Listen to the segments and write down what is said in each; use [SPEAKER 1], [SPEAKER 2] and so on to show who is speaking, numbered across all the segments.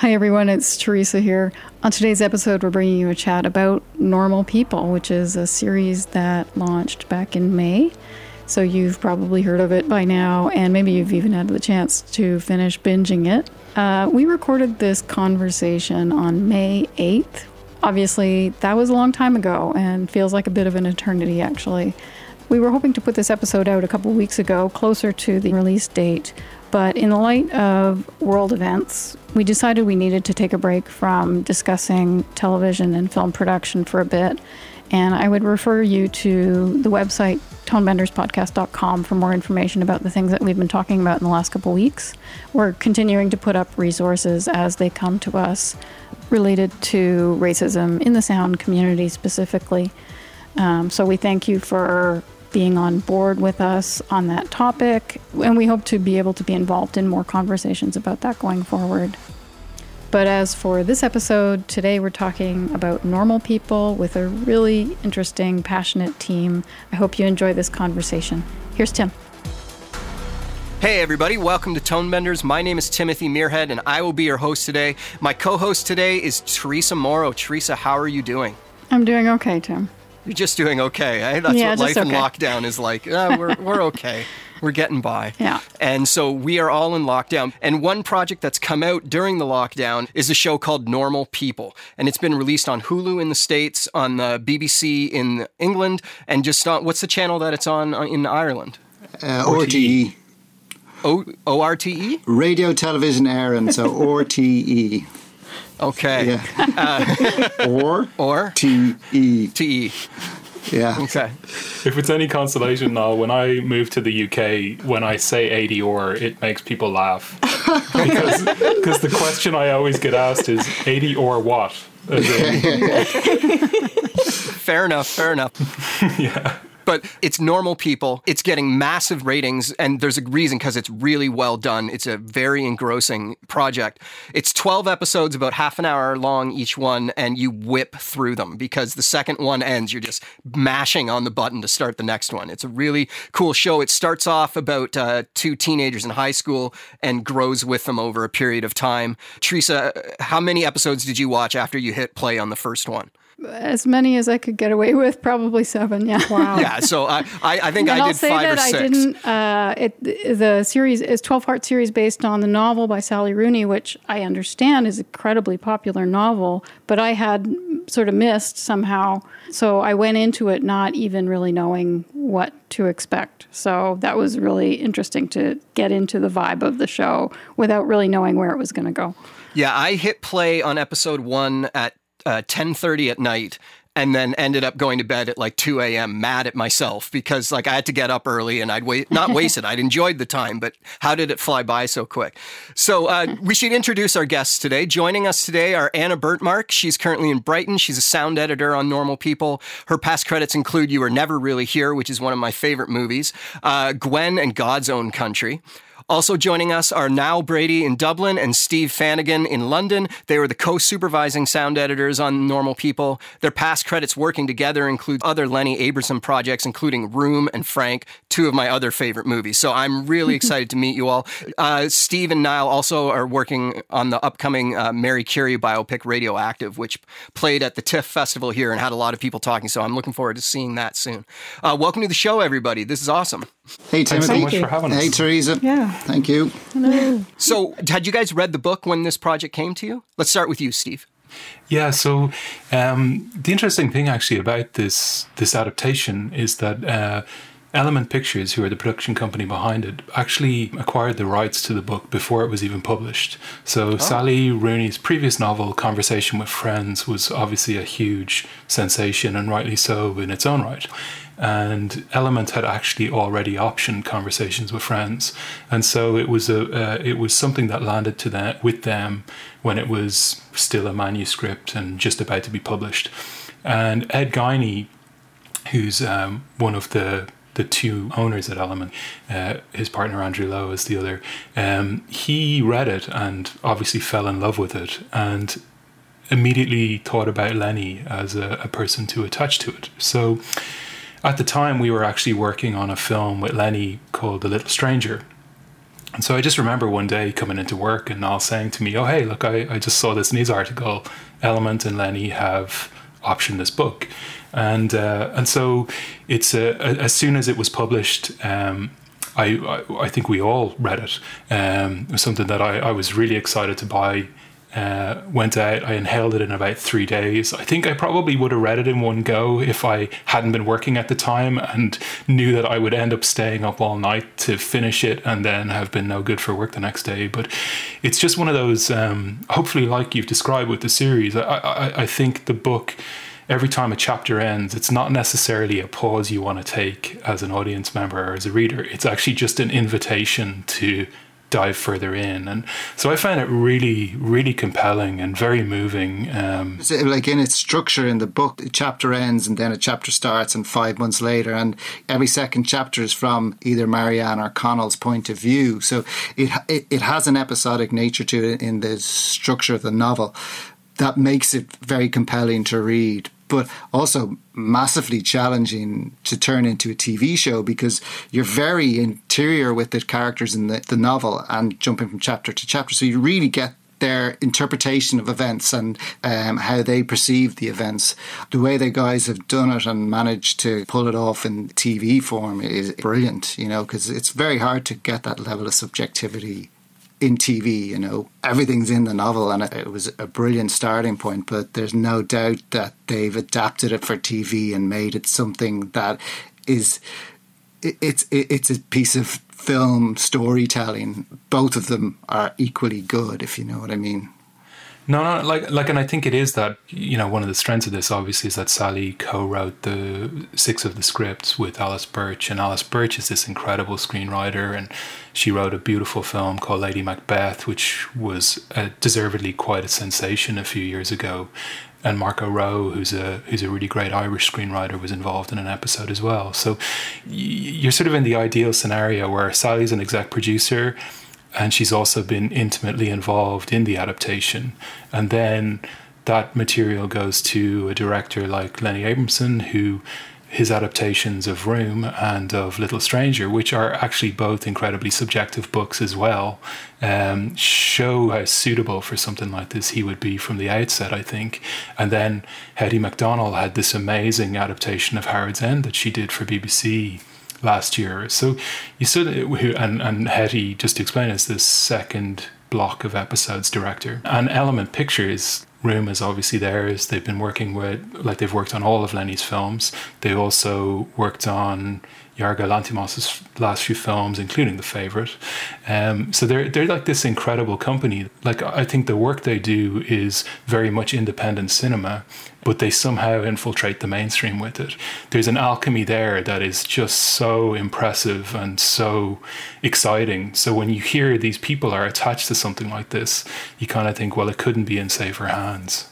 [SPEAKER 1] Hi, everyone. It's Teresa here. On today's episode, we're bringing you a chat about Normal People, which is a series that launched back in May. So you've probably heard of it by now, and maybe you've even had the chance to finish binging it. Uh, we recorded this conversation on May 8th. Obviously, that was a long time ago and feels like a bit of an eternity, actually. We were hoping to put this episode out a couple weeks ago, closer to the release date, but in the light of world events, we decided we needed to take a break from discussing television and film production for a bit. And I would refer you to the website tonebenderspodcast.com for more information about the things that we've been talking about in the last couple weeks. We're continuing to put up resources as they come to us related to racism in the sound community specifically. Um, so we thank you for being on board with us on that topic, and we hope to be able to be involved in more conversations about that going forward. But as for this episode, today we're talking about normal people with a really interesting, passionate team. I hope you enjoy this conversation. Here's Tim.
[SPEAKER 2] Hey, everybody, welcome to Tone Benders. My name is Timothy Muirhead, and I will be your host today. My co host today is Teresa Morrow. Teresa, how are you doing?
[SPEAKER 1] I'm doing okay, Tim.
[SPEAKER 2] You're just doing okay. Eh? That's
[SPEAKER 1] Yeah,
[SPEAKER 2] what
[SPEAKER 1] just
[SPEAKER 2] life in lockdown is like. Uh, we're, we're okay. We're getting by.
[SPEAKER 1] Yeah.
[SPEAKER 2] And so we are all in lockdown. And one project that's come out during the lockdown is a show called Normal People. And it's been released on Hulu in the States, on the BBC in England, and just on what's the channel that it's on uh, in Ireland?
[SPEAKER 3] Uh, RTE.
[SPEAKER 2] O O R T E?
[SPEAKER 3] Radio, television, Éireann. So RTE.
[SPEAKER 2] Okay.
[SPEAKER 3] Yeah. Uh, or
[SPEAKER 2] Or
[SPEAKER 3] T E.
[SPEAKER 2] T E.
[SPEAKER 3] Yeah.
[SPEAKER 2] Okay.
[SPEAKER 4] If it's any consolation now, when I moved to the UK, when I say 80 or, it makes people laugh. because because the question I always get asked is 80 or what? As in,
[SPEAKER 2] Fair enough. Fair enough.
[SPEAKER 4] yeah.
[SPEAKER 2] But it's normal people. It's getting massive ratings, and there's a reason because it's really well done. It's a very engrossing project. It's 12 episodes, about half an hour long each one, and you whip through them because the second one ends, you're just mashing on the button to start the next one. It's a really cool show. It starts off about uh, two teenagers in high school and grows with them over a period of time. Teresa, how many episodes did you watch after you hit play on the first one?
[SPEAKER 1] As many as I could get away with, probably seven. Yeah. Wow.
[SPEAKER 2] Yeah, so I, I, I think
[SPEAKER 1] and
[SPEAKER 2] I
[SPEAKER 1] I'll
[SPEAKER 2] did
[SPEAKER 1] say
[SPEAKER 2] five
[SPEAKER 1] that
[SPEAKER 2] or
[SPEAKER 1] I didn't. Uh, it the series is twelve part series based on the novel by Sally Rooney, which I understand is an incredibly popular novel, but I had sort of missed somehow. So I went into it not even really knowing what to expect. So that was really interesting to get into the vibe of the show without really knowing where it was going to go.
[SPEAKER 2] Yeah, I hit play on episode one at uh, ten thirty at night, and then ended up going to bed at like two a.m. Mad at myself because like I had to get up early and I'd wait not waste it. I'd enjoyed the time, but how did it fly by so quick? So uh, we should introduce our guests today. Joining us today are Anna Bertmark. She's currently in Brighton. She's a sound editor on Normal People. Her past credits include "You Were Never Really Here," which is one of my favorite movies. Uh, Gwen and God's Own Country. Also joining us are Niall Brady in Dublin and Steve Fanagan in London. They were the co-supervising sound editors on Normal People. Their past credits working together include other Lenny Abrahamson projects, including Room and Frank, two of my other favorite movies. So I'm really excited to meet you all. Uh, Steve and Niall also are working on the upcoming uh, Marie Curie biopic Radioactive, which played at the TIFF Festival here and had a lot of people talking. So I'm looking forward to seeing that soon. Uh, welcome to the show, everybody. This is awesome.
[SPEAKER 3] Hey,
[SPEAKER 4] Thanks so
[SPEAKER 3] Timothy.
[SPEAKER 4] much for having us.
[SPEAKER 3] Hey, Teresa.
[SPEAKER 1] Yeah.
[SPEAKER 3] Thank you. Hello.
[SPEAKER 2] So, had you guys read the book when this project came to you? Let's start with you, Steve.
[SPEAKER 4] Yeah, so um, the interesting thing actually about this this adaptation is that uh, Element Pictures, who are the production company behind it, actually acquired the rights to the book before it was even published. So Sally Rooney's previous novel, Conversation with Friends, was obviously a huge sensation, and rightly so in its own right. And Element had actually already optioned Conversations with Friends, and so it was a uh, it was something that landed to them with them when it was still a manuscript and just about to be published. And Ed Guiney, who's um, one of the the two owners at Element, uh, his partner Andrew Lowe is the other. Um, he read it and obviously fell in love with it and immediately thought about Lenny as a, a person to attach to it. So at the time, we were actually working on a film with Lenny called The Little Stranger. And so I just remember one day coming into work and Niall saying to me, Oh, hey, look, I, I just saw this news article. Element and Lenny have optioned this book. And uh, and so it's uh, as soon as it was published, um, I, I, I think we all read it. Um, it was something that I, I was really excited to buy uh, went out, I inhaled it in about three days. I think I probably would have read it in one go if I hadn't been working at the time and knew that I would end up staying up all night to finish it and then have been no good for work the next day. But it's just one of those, um, hopefully, like you've described with the series, I, I, I think the book every time a chapter ends, it's not necessarily a pause you want to take as an audience member or as a reader. It's actually just an invitation to dive further in. And so I found it really, really compelling and very moving. Um,
[SPEAKER 3] like in its structure in the book, a chapter ends and then a chapter starts, and five months later, and every second chapter is from either Marianne or Connell's point of view. So it, it, it has an episodic nature to it in the structure of the novel that makes it very compelling to read but also massively challenging to turn into a TV show because you're very interior with the characters in the, the novel and jumping from chapter to chapter. So you really get their interpretation of events and um, how they perceive the events. The way the guys have done it and managed to pull it off in TV form is brilliant, you know, because it's very hard to get that level of subjectivity in TV. You know, everything's in the novel, and it, was a brilliant starting point. But there's no doubt that they've adapted it for TV and made it something that is it's it's a piece of film storytelling. Both of them are equally good, if you know what I mean.
[SPEAKER 4] No, no, like, like, and I think it is that you know one of the strengths of this obviously is that Sally co-wrote the six of the scripts with Alice Birch, and Alice Birch is this incredible screenwriter, and she wrote a beautiful film called Lady Macbeth, which was deservedly quite a sensation a few years ago. And Mark O'Rowe, who's a who's a really great Irish screenwriter, was involved in an episode as well. So you're sort of in the ideal scenario where Sally's an exec producer and she's also been intimately involved in the adaptation. And then that material goes to a director like Lenny Abrahamson, who his adaptations of Room and of Little Stranger, which are actually both incredibly subjective books as well, um, show how suitable for something like this he would be from the outset, I think. And then Hettie Macdonald had this amazing adaptation of Howard's End that she did for BBC last year. So you said, and, and Hettie, just to explain, is this second block of episodes director. And Element Pictures room is obviously theirs. They've been working with, like, they've worked on all of Lenny's films. They also worked on Yorgos Lanthimos' last few films, including The Favorite. Um, so they're they're like this incredible company. Like I think the work they do is very much independent cinema, but they somehow infiltrate the mainstream with it. There's an alchemy there that is just so impressive and so exciting. So when you hear these people are attached to something like this, you kind of think, well, it couldn't be in safer hands.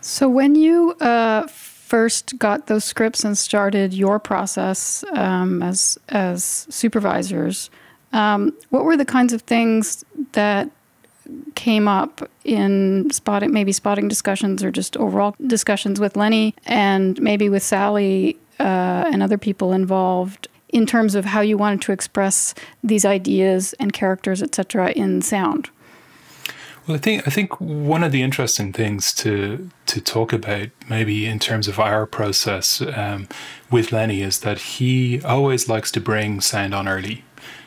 [SPEAKER 1] So when you uh, first got those scripts and started your process um, as as supervisors, um, what were the kinds of things that came up in spotting maybe spotting discussions or just overall discussions with Lenny and maybe with Sally uh, and other people involved in terms of how you wanted to express these ideas and characters, etc., in sound.
[SPEAKER 4] Well, I think I think one of the interesting things to to talk about, maybe in terms of our process um, with Lenny, is that he always likes to bring sound on early.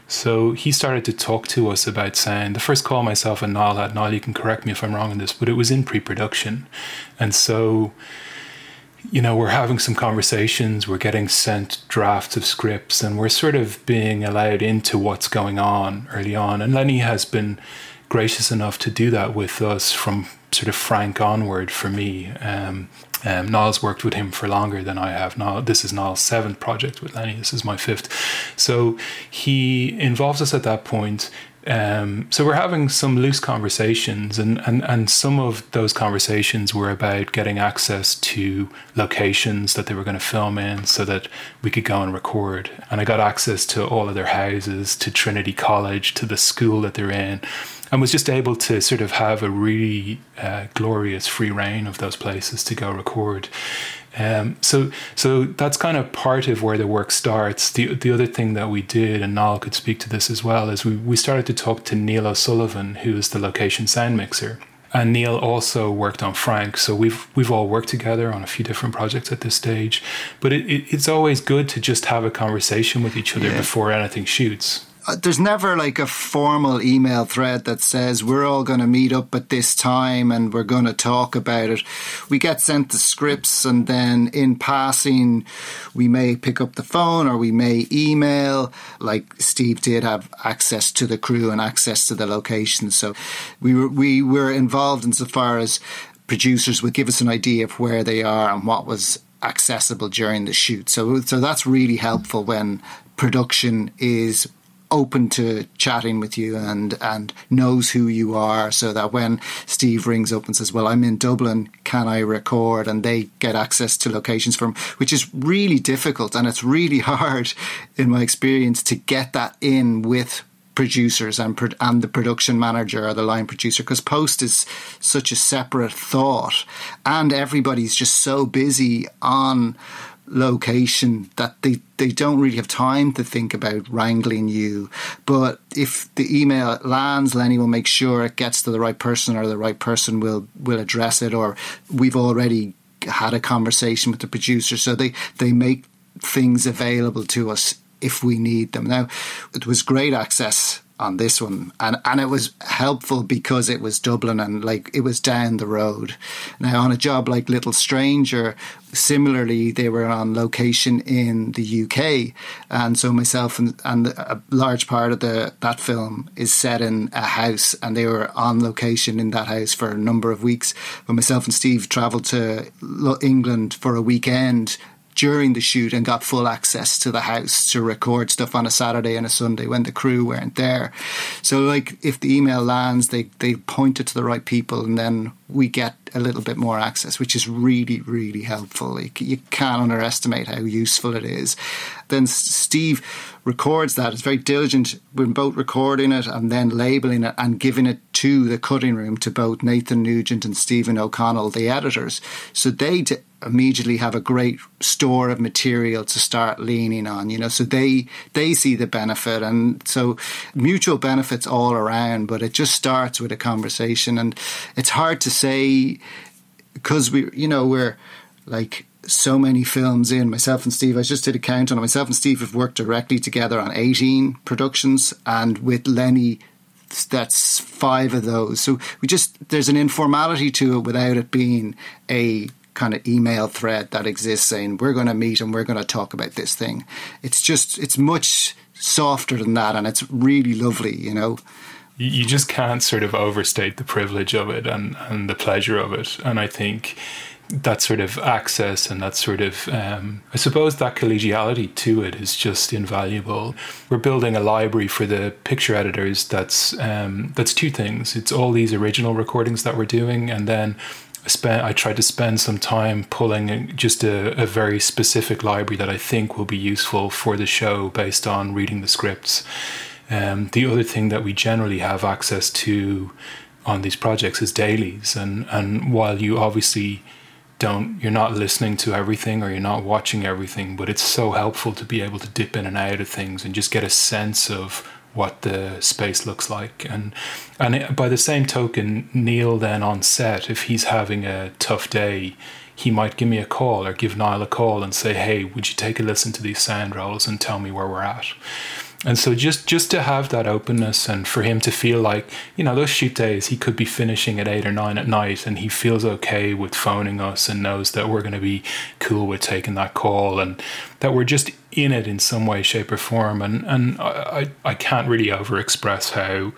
[SPEAKER 4] So he started to talk to us about sound. The first call myself and Niall had, Niall, you can correct me if I'm wrong in this, but it was in pre-production, and so you know, we're having some conversations, we're getting sent drafts of scripts, and we're sort of being allowed into what's going on early on. And Lenny has been gracious enough to do that with us from sort of Frank onward for me. Um, um, Niall's worked with him for longer than I have. Now this is Niall's seventh project with Lenny. This is my fifth. So he involves us at that point um, so we're having some loose conversations, and, and, and some of those conversations were about getting access to locations that they were going to film in so that we could go and record. And I got access to all of their houses, to Trinity College, to the school that they're in, and was just able to sort of have a really uh, glorious free reign of those places to go record. Um, so, so that's kind of part of where the work starts. The the other thing that we did, and Niall could speak to this as well, is we, we started to talk to Neil O'Sullivan, who is the location sound mixer. And Neil also worked on Frank, so we've we've all worked together on a few different projects at this stage. But it, it, it's always good to just have a conversation with each other yeah. before anything shoots.
[SPEAKER 3] Uh, there's never like a formal email thread that says we're all going to meet up at this time and we're going to talk about it. We get sent the scripts and then in passing, we may pick up the phone or we may email. Like Steve did have access to the crew and access to the location. So we were, we were involved insofar as producers would give us an idea of where they are and what was accessible during the shoot. So, so that's really helpful when production is open to chatting with you and and knows who you are so that when Steve rings up and says well I'm in Dublin. Can I record? and they get access to locations from which is really difficult and it's really hard in my experience to get that in with producers and and the production manager or the line producer because post is such a separate thought and everybody's just so busy on location that they, they don't really have time to think about wrangling you. But if the email lands, Lenny will make sure it gets to the right person or the right person will, will address it or we've already had a conversation with the producer. So they, they make things available to us if we need them. Now, it was great access on this one. And and it was helpful because it was Dublin and like it was down the road. Now on a job like Little Stranger similarly they were on location in the UK and so myself and, and a large part of the that film is set in a house and they were on location in that house for a number of weeks. When myself and Steve traveled to England for a weekend during the shoot and got full access to the house to record stuff on a Saturday and a Sunday when the crew weren't there. So like if the email lands, they they point it to the right people and then we get a little bit more access, which is really, really helpful. Like, you can't underestimate how useful it is. Then Steve records that. It's very diligent when both recording it and then labeling it and giving it to the cutting room to both Nathan Nugent and Stephen O'Connell, the editors. So they immediately have a great store of material to start leaning on, you know, so they, they see the benefit. And so mutual benefits all around, but it just starts with a conversation. And it's hard to say because we, you know, we're like so many films in. Myself and Steve, I just did a count on. Myself and Steve have worked directly together on 18 productions, and with Lenny, that's five of those. So we just, there's an informality to it without it being a kind of email thread that exists saying, we're going to meet and we're going to talk about this thing. It's just, it's much softer than that, and it's really lovely, you know
[SPEAKER 4] you just can't sort of overstate the privilege of it and, and the pleasure of it. And I think that sort of access and that sort of, um, I suppose that collegiality to it is just invaluable. We're building a library for the picture editors. That's um, that's two things. It's all these original recordings that we're doing, and then spent I tried to spend some time pulling just a, a very specific library that I think will be useful for the show based on reading the scripts. Um, the other thing that we generally have access to on these projects is dailies, and and while you obviously don't you're not listening to everything or you're not watching everything, but it's so helpful to be able to dip in and out of things and just get a sense of what the space looks like. And and it, by the same token Neil then on set if he's having a tough day he might give me a call or give Niall a call and say hey would you take a listen to these sound rolls and tell me where we're at? And so just just to have that openness and for him to feel like you know those shoot days he could be finishing at eight or nine at night and he feels okay with phoning us and knows that we're going to be cool with taking that call and that we're just in it in some way shape or form. And and i i can't really over express how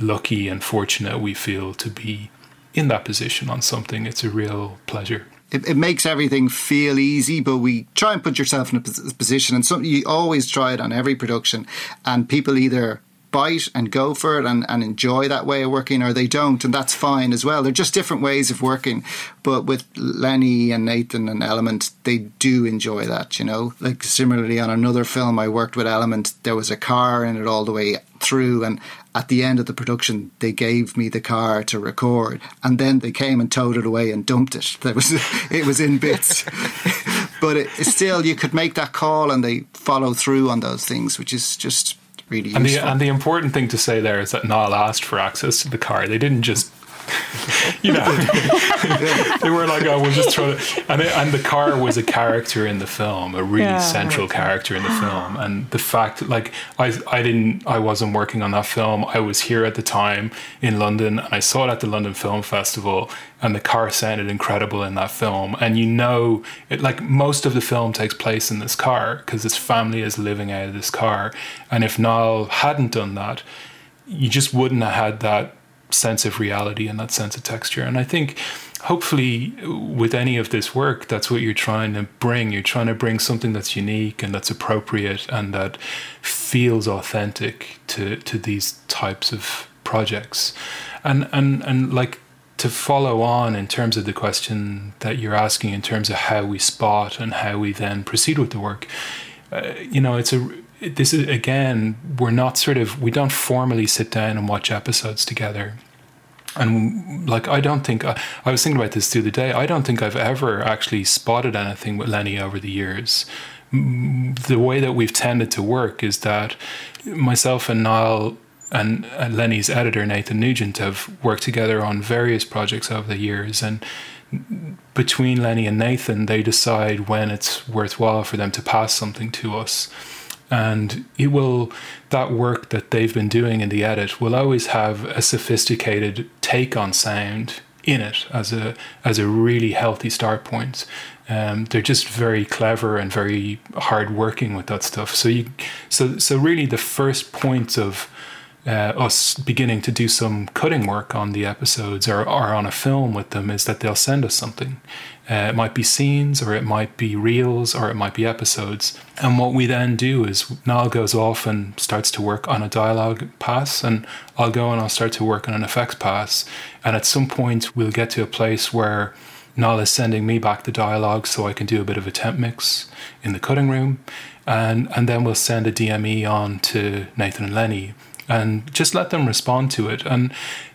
[SPEAKER 4] lucky and fortunate we feel to be in that position on something. It's a real pleasure.
[SPEAKER 3] It, it, makes everything feel easy, but we try and put yourself in a position, and something you always try it on every production, and people either bite and go for it and, and enjoy that way of working, or they don't, and that's fine as well. They're just different ways of working. But with Lenny and Nathan and Element, they do enjoy that, you know. Like similarly on another film I worked with Element, there was a car in it all the way through and at the end of the production they gave me the car to record and then they came and towed it away and dumped it. There was it was in bits. but it, still you could make that call and they follow through on those things, which is just really
[SPEAKER 4] and
[SPEAKER 3] useful.
[SPEAKER 4] The, and the important thing to say there is that Niall asked for access to the car. They didn't just you know, they were like, "Oh, we'll just throw it." And, it, and the car was a character in the film, a really yeah, central character in the film. And the fact, like, I, I didn't, I wasn't working on that film. I was here at the time in London, and I saw it at the London Film Festival. And the car sounded incredible in that film. And you know, it like most of the film takes place in this car because this family is living out of this car. And if Niall hadn't done that, you just wouldn't have had that sense of reality and that sense of texture. And I think hopefully with any of this work, that's what you're trying to bring. You're trying to bring something that's unique and that's appropriate and that feels authentic to, to these types of projects. And and and like to follow on in terms of the question that you're asking in terms of how we spot and how we then proceed with the work. Uh, you know, it's a this is again we're not sort of we don't formally sit down and watch episodes together and like I don't think I, I, was thinking about this the other day. I don't think I've ever actually spotted anything with Lenny over the years. The way that we've tended to work is that myself and Niall and, and Lenny's editor Nathan Nugent have worked together on various projects over the years, and between Lenny and Nathan, they decide when it's worthwhile for them to pass something to us and it will that work that they've been doing in the edit will always have a sophisticated take on sound in it as a as a really healthy start point. Um, they're just very clever and very hard working with that stuff. So you so so really the first point of uh, us beginning to do some cutting work on the episodes or, or on a film with them is that they'll send us something. Uh, it might be scenes, or it might be reels, or it might be episodes. And what we then do is Niall goes off and starts to work on a dialogue pass, and I'll go and I'll start to work on an effects pass. And at some point, we'll get to a place where Niall is sending me back the dialogue so I can do a bit of a temp mix in the cutting room. And, and then we'll send a DME on to Nathan and Lenny and just let them respond to it. And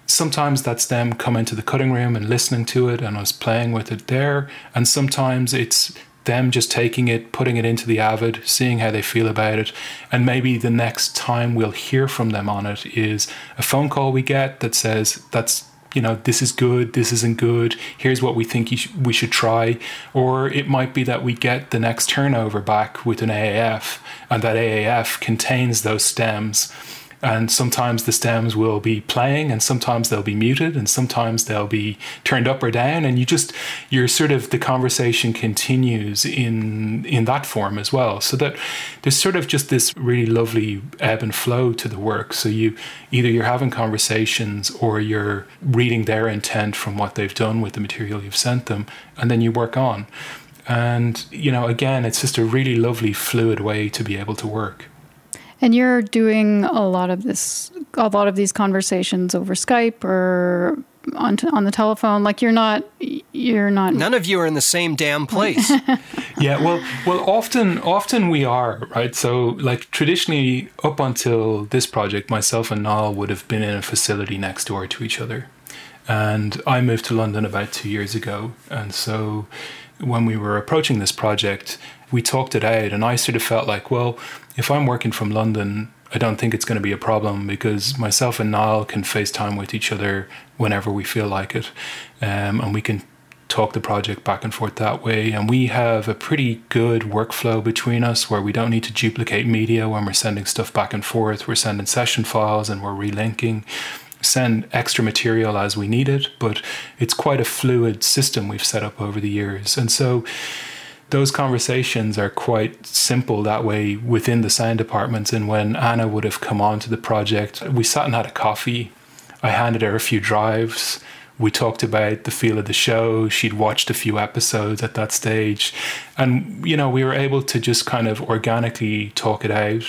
[SPEAKER 4] sometimes that's them coming to the cutting room and listening to it and us playing with it there. And sometimes it's them just taking it, putting it into the Avid, seeing how they feel about it. And maybe the next time we'll hear from them on it is a phone call we get that says, that's you know, this is good, this isn't good, here's what we think sh- we should try. Or it might be that we get the next turnover back with an AAF, and that AAF contains those stems and sometimes the stems will be playing and sometimes they'll be muted and sometimes they'll be turned up or down and you just you're sort of the conversation continues in in that form as well. So that there's sort of just this really lovely ebb and flow to the work. So you either you're having conversations or you're reading their intent from what they've done with the material you've sent them and then you work on. And you know again it's just a really lovely fluid way to be able to work
[SPEAKER 1] and you're doing a lot of this, a lot of these conversations over Skype or on t- on the telephone. Like you're not, you're not.
[SPEAKER 2] None of you are in the same damn place.
[SPEAKER 4] yeah, well, well, often, often we are right. So, like traditionally, up until this project, myself and Niall would have been in a facility next door to each other, and I moved to London about two years ago, and so when we were approaching this project, we talked it out, and I sort of felt like, well, if I'm working from London, I don't think it's going to be a problem because myself and Niall can FaceTime with each other whenever we feel like it, um, and we can talk the project back and forth that way. And we have a pretty good workflow between us where we don't need to duplicate media when we're sending stuff back and forth. We're sending session files and we're relinking send extra material as we need it, but it's quite a fluid system we've set up over the years. And so those conversations are quite simple that way within the sound departments. And when Anna would have come on to the project, we sat and had a coffee. I handed her a few drives. We talked about the feel of the show. She'd watched a few episodes at that stage. And, you know, we were able to just kind of organically talk it out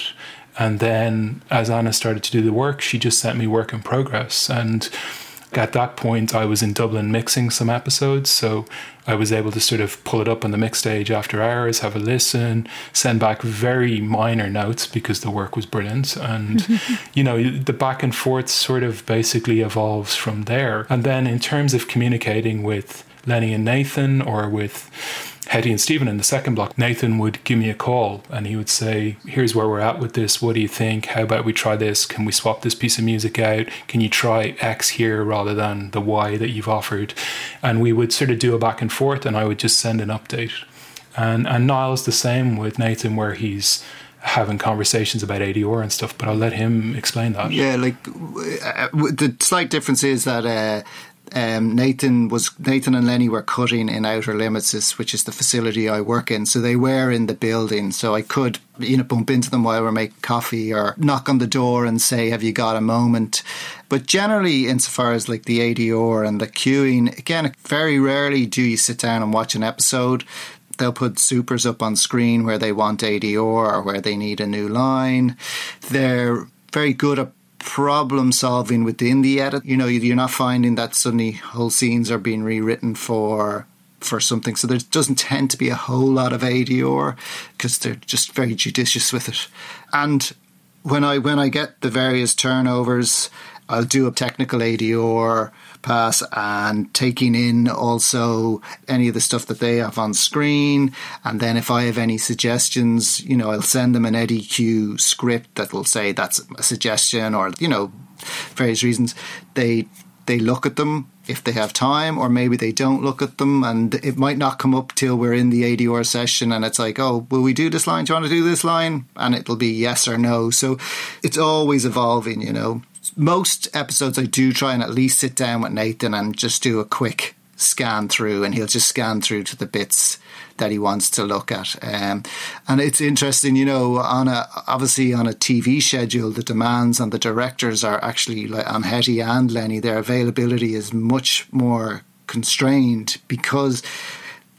[SPEAKER 4] And then as Anna started to do the work, she just sent me work in progress. And at that point, I was in Dublin mixing some episodes, so I was able to sort of pull it up on the mix stage after hours, have a listen, send back very minor notes because the work was brilliant. And, you know, the back and forth sort of basically evolves from there. And then in terms of communicating with Lenny and Nathan or with Hettie and Stephen in the second block, Nathan would give me a call and he would say, Here's where we're at with this. What do you think? How about we try this? Can we swap this piece of music out? Can you try X here rather than the Y that you've offered? And we would sort of do a back and forth and I would just send an update. And, and Niall's the same with Nathan, where he's having conversations about ADR and stuff, but I'll let him explain that.
[SPEAKER 3] Yeah, like uh, the slight difference is that uh, um, Nathan was Nathan and Lenny were cutting in Outer Limits, which is the facility I work in. So they were in the building, so I could you know bump into them while we're making coffee or knock on the door and say, "Have you got a moment?" But generally, insofar as like the ADR and the cueing, again, very rarely do you sit down and watch an episode they'll put supers up on screen where they want ADR or where they need a new line. They're very good at problem solving within the edit. You know, you're not finding that suddenly whole scenes are being rewritten for for something. So there doesn't tend to be a whole lot of ADR because they're just very judicious with it. And when I when I get the various turnovers, I'll do a technical ADR pass and taking in also any of the stuff that they have on screen. And then if I have any suggestions, you know, I'll send them an ADR cue script that will say that's a suggestion or, you know, various reasons. They they look at them if they have time, or maybe they don't look at them, and it might not come up till we're in the ADR session, and it's like, oh, will we do this line? Do you want to do this line? And it'll be yes or no. So it's always evolving, you know most episodes I do try and at least sit down with Nathan and just do a quick scan through, and he'll just scan through to the bits that he wants to look at. Um, and it's interesting, you know, on a obviously on a TV schedule, the demands on the directors are actually like on Hettie and Lenny. Their availability is much more constrained because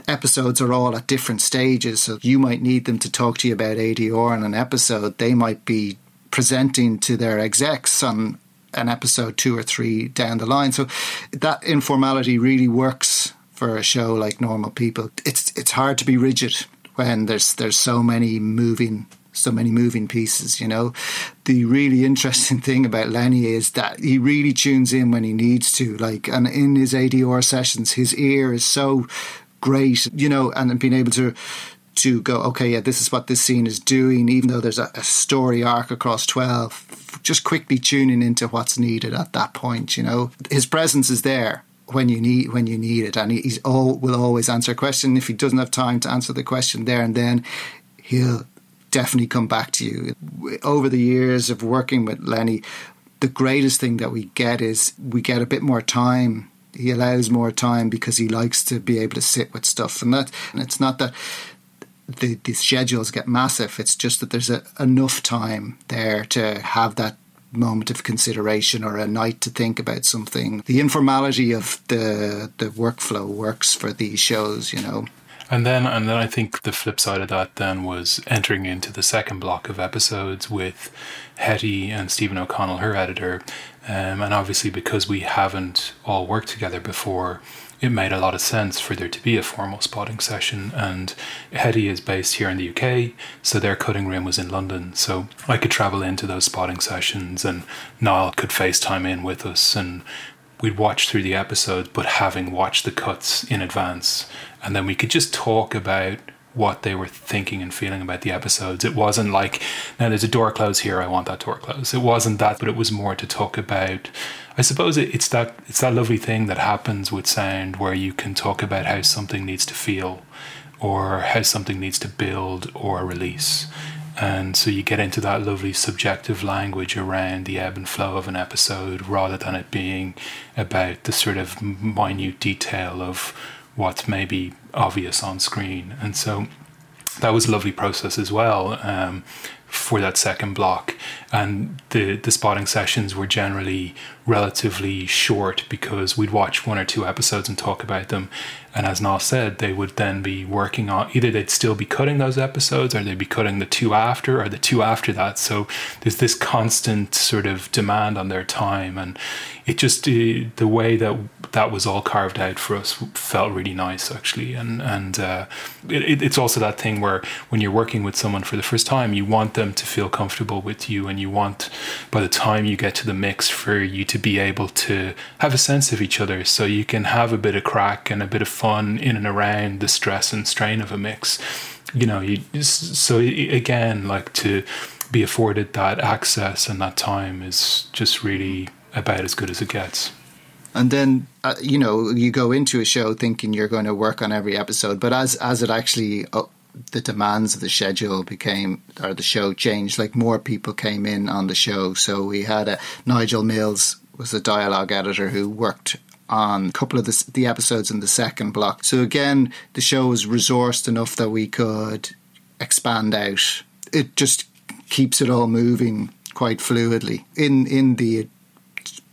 [SPEAKER 3] episodes are all at different stages. So you might need them to talk to you about ADR in an episode. They might be presenting to their execs on an episode two or three down the line. So that informality really works for a show like Normal People. It's it's hard to be rigid when there's there's so many moving so many moving pieces, you know. The really interesting thing about Lenny is that he really tunes in when he needs to. Like and in his ADR sessions, his ear is so great, you know, and being able to to go, okay, yeah, this is what this scene is doing, even though there's a, a, story arc across 12, just quickly tuning into what's needed at that point, you know. His presence is there when you need when you need it and he's all will always answer a question. If he doesn't have time to answer the question there and then he'll definitely come back to you. Over the years of working with Lenny the greatest thing that we get is we get a bit more time. He allows more time because he likes to be able to sit with stuff and that and it's not that the, the schedules get massive. It's just that there's a, enough time there to have that moment of consideration or a night to think about something. The informality of the the workflow works for these shows, you know.
[SPEAKER 4] And then and then I think the flip side of that then was entering into the second block of episodes with Hettie and Stephen O'Connell, her editor. Um, and obviously because we haven't all worked together before, it made a lot of sense for there to be a formal spotting session. And Hettie is based here in the UK, so their cutting room was in London. So I could travel into those spotting sessions, and Niall could FaceTime in with us, and we'd watch through the episodes, but having watched the cuts in advance. And then we could just talk about what they were thinking and feeling about the episodes. It wasn't like, now there's a door close here, I want that door close. It wasn't that, but it was more to talk about. I suppose it's that it's that lovely thing that happens with sound where you can talk about how something needs to feel, or how something needs to build or release. And so you get into that lovely subjective language around the ebb and flow of an episode rather than it being about the sort of minute detail of what's maybe obvious on screen. And so that was a lovely process as well. Um, for that second block. And the, the spotting sessions were generally relatively short because we'd watch one or two episodes and talk about them. And as Niall said, they would then be working on either they'd still be cutting those episodes or they'd be cutting the two after or the two after that. So there's this constant sort of demand on their time. And it just, uh, the way that that was all carved out for us felt really nice actually. And, and uh, it, it's also that thing where when you're working with someone for the first time, you want them to feel comfortable with you and you want by the time you get to the mix for you to be able to have a sense of each other so you can have a bit of crack and a bit of fun in and around the stress and strain of a mix you know you so again like to be afforded that access and that time is just really about as good as it gets.
[SPEAKER 3] And then uh, you know you go into a show thinking you're going to work on every episode but as as it actually uh, the demands of the schedule became or the show changed like more people came in on the show. So we had a Nigel Mills was a dialogue editor who worked on a couple of the, the episodes in the second block. So again the show was resourced enough that we could expand out. It just keeps it all moving quite fluidly. In in the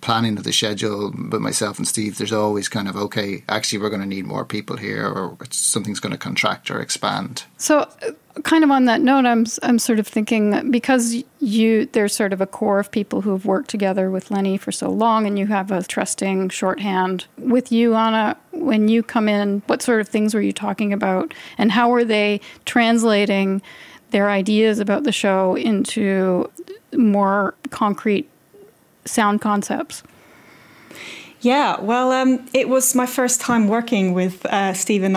[SPEAKER 3] planning of the schedule with myself and Steve, there's always kind of okay, actually we're going to need more people here, or something's going to contract or expand.
[SPEAKER 1] So, uh, kind of on that note, I'm I'm sort of thinking because you there's sort of a core of people who have worked together with Lenny for so long, and you have a trusting shorthand with you, Anna. When you come in, what sort of things were you talking about, and how were they translating? Their ideas about the show into more concrete sound concepts?
[SPEAKER 5] Yeah, well, um, it was my first time working with uh, Steve and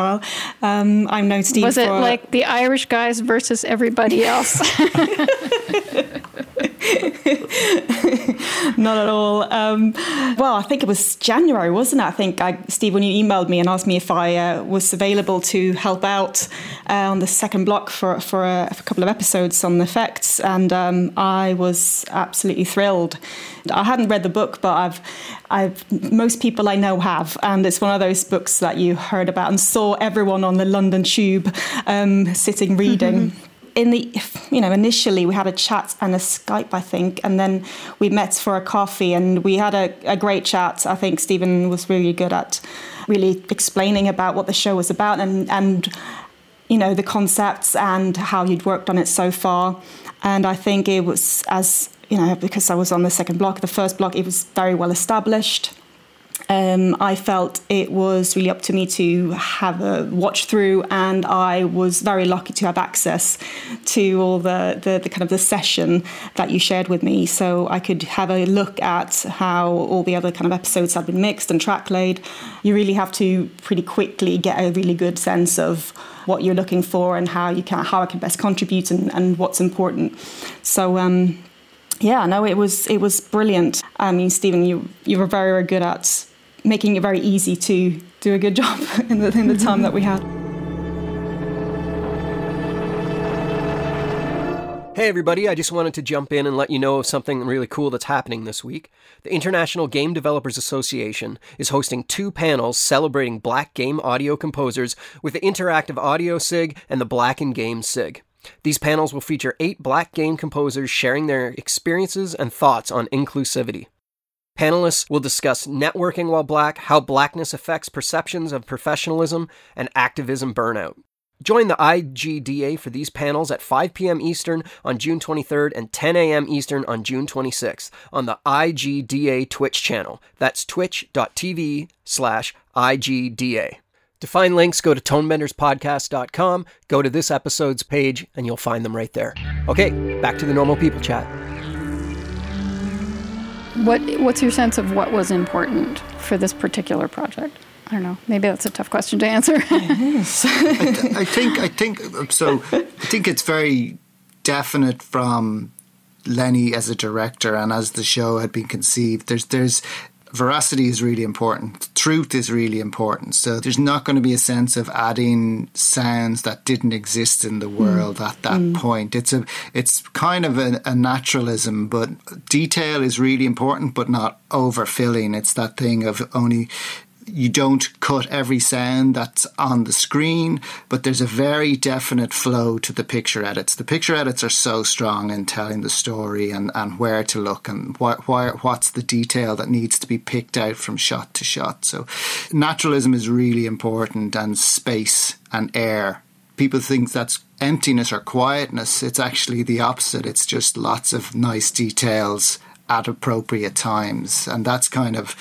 [SPEAKER 5] Um, I've known Steve.
[SPEAKER 1] Was it like the Irish guys versus everybody else?
[SPEAKER 5] Not at all. Um, well, I think it was January, wasn't it? I think I, Steve, when you emailed me and asked me if I uh, was available to help out uh, on the second block for for a, for a, couple of episodes on the effects, and um, I was absolutely thrilled. I hadn't read the book, but I've, I've most people I know have, and it's one of those books that you heard about and saw everyone on the London Tube um, sitting reading. Mm-hmm in the you know initially we had a chat and a skype i think and then we met for a coffee and we had a, a great chat. I think stephen was really good at really explaining about what the show was about and and you know the concepts and how he'd worked on it so far. And i think it was as you know because i was on the second block the first block it was very well established um, I felt it was really up to me to have a watch through, and I was very lucky to have access to all the, the, the, kind of the session that you shared with me, so I could have a look at how all the other kind of episodes had been mixed and track laid. You really have to pretty quickly get a really good sense of what you're looking for and how you can how I can best contribute and, and what's important. So. Um, yeah, no, it was it was brilliant. I mean, Stephen, you you were very, very good at making it very easy to do a good job in the, in the time that we had.
[SPEAKER 2] Hey everybody, I just wanted to jump in and let you know of something really cool that's happening this week. The International Game Developers Association is hosting two panels celebrating black game audio composers with the Interactive Audio SIG and the Black and Game SIG. These panels will feature eight black game composers sharing their experiences and thoughts on inclusivity. Panelists will discuss networking while black, how blackness affects perceptions of professionalism, and activism burnout. Join the IGDA for these panels at 5 p.m. Eastern on June 23rd and 10 a.m. Eastern on June 26th on the IGDA Twitch channel. That's twitch.tv slash IGDA. To find links, go to tonebenderspodcast.com, go to this episode's page, and you'll find them right there. Okay, back to the normal people chat.
[SPEAKER 1] What What's your sense of what was important for this particular project? I don't know. Maybe that's a tough question to answer.
[SPEAKER 3] I, I think I think so. I think it's very definite from Lenny as a director and as the show had been conceived. There's there's veracity is really important. Truth is really important. So there's not going to be a sense of adding sounds that didn't exist in the hmm. world mm. at that mm. point. It's a it's kind of a, a, naturalism, but detail is really important, but not overfilling. It's that thing of only you don't cut every sound that's on the screen, but there's a very definite flow to the picture edits. The picture edits are so strong in telling the story and, and where to look and what, what's the detail that needs to be picked out from shot to shot. So naturalism is really important and space and air. People think that's emptiness or quietness. It's actually the opposite. It's just lots of nice details at appropriate times. And that's kind of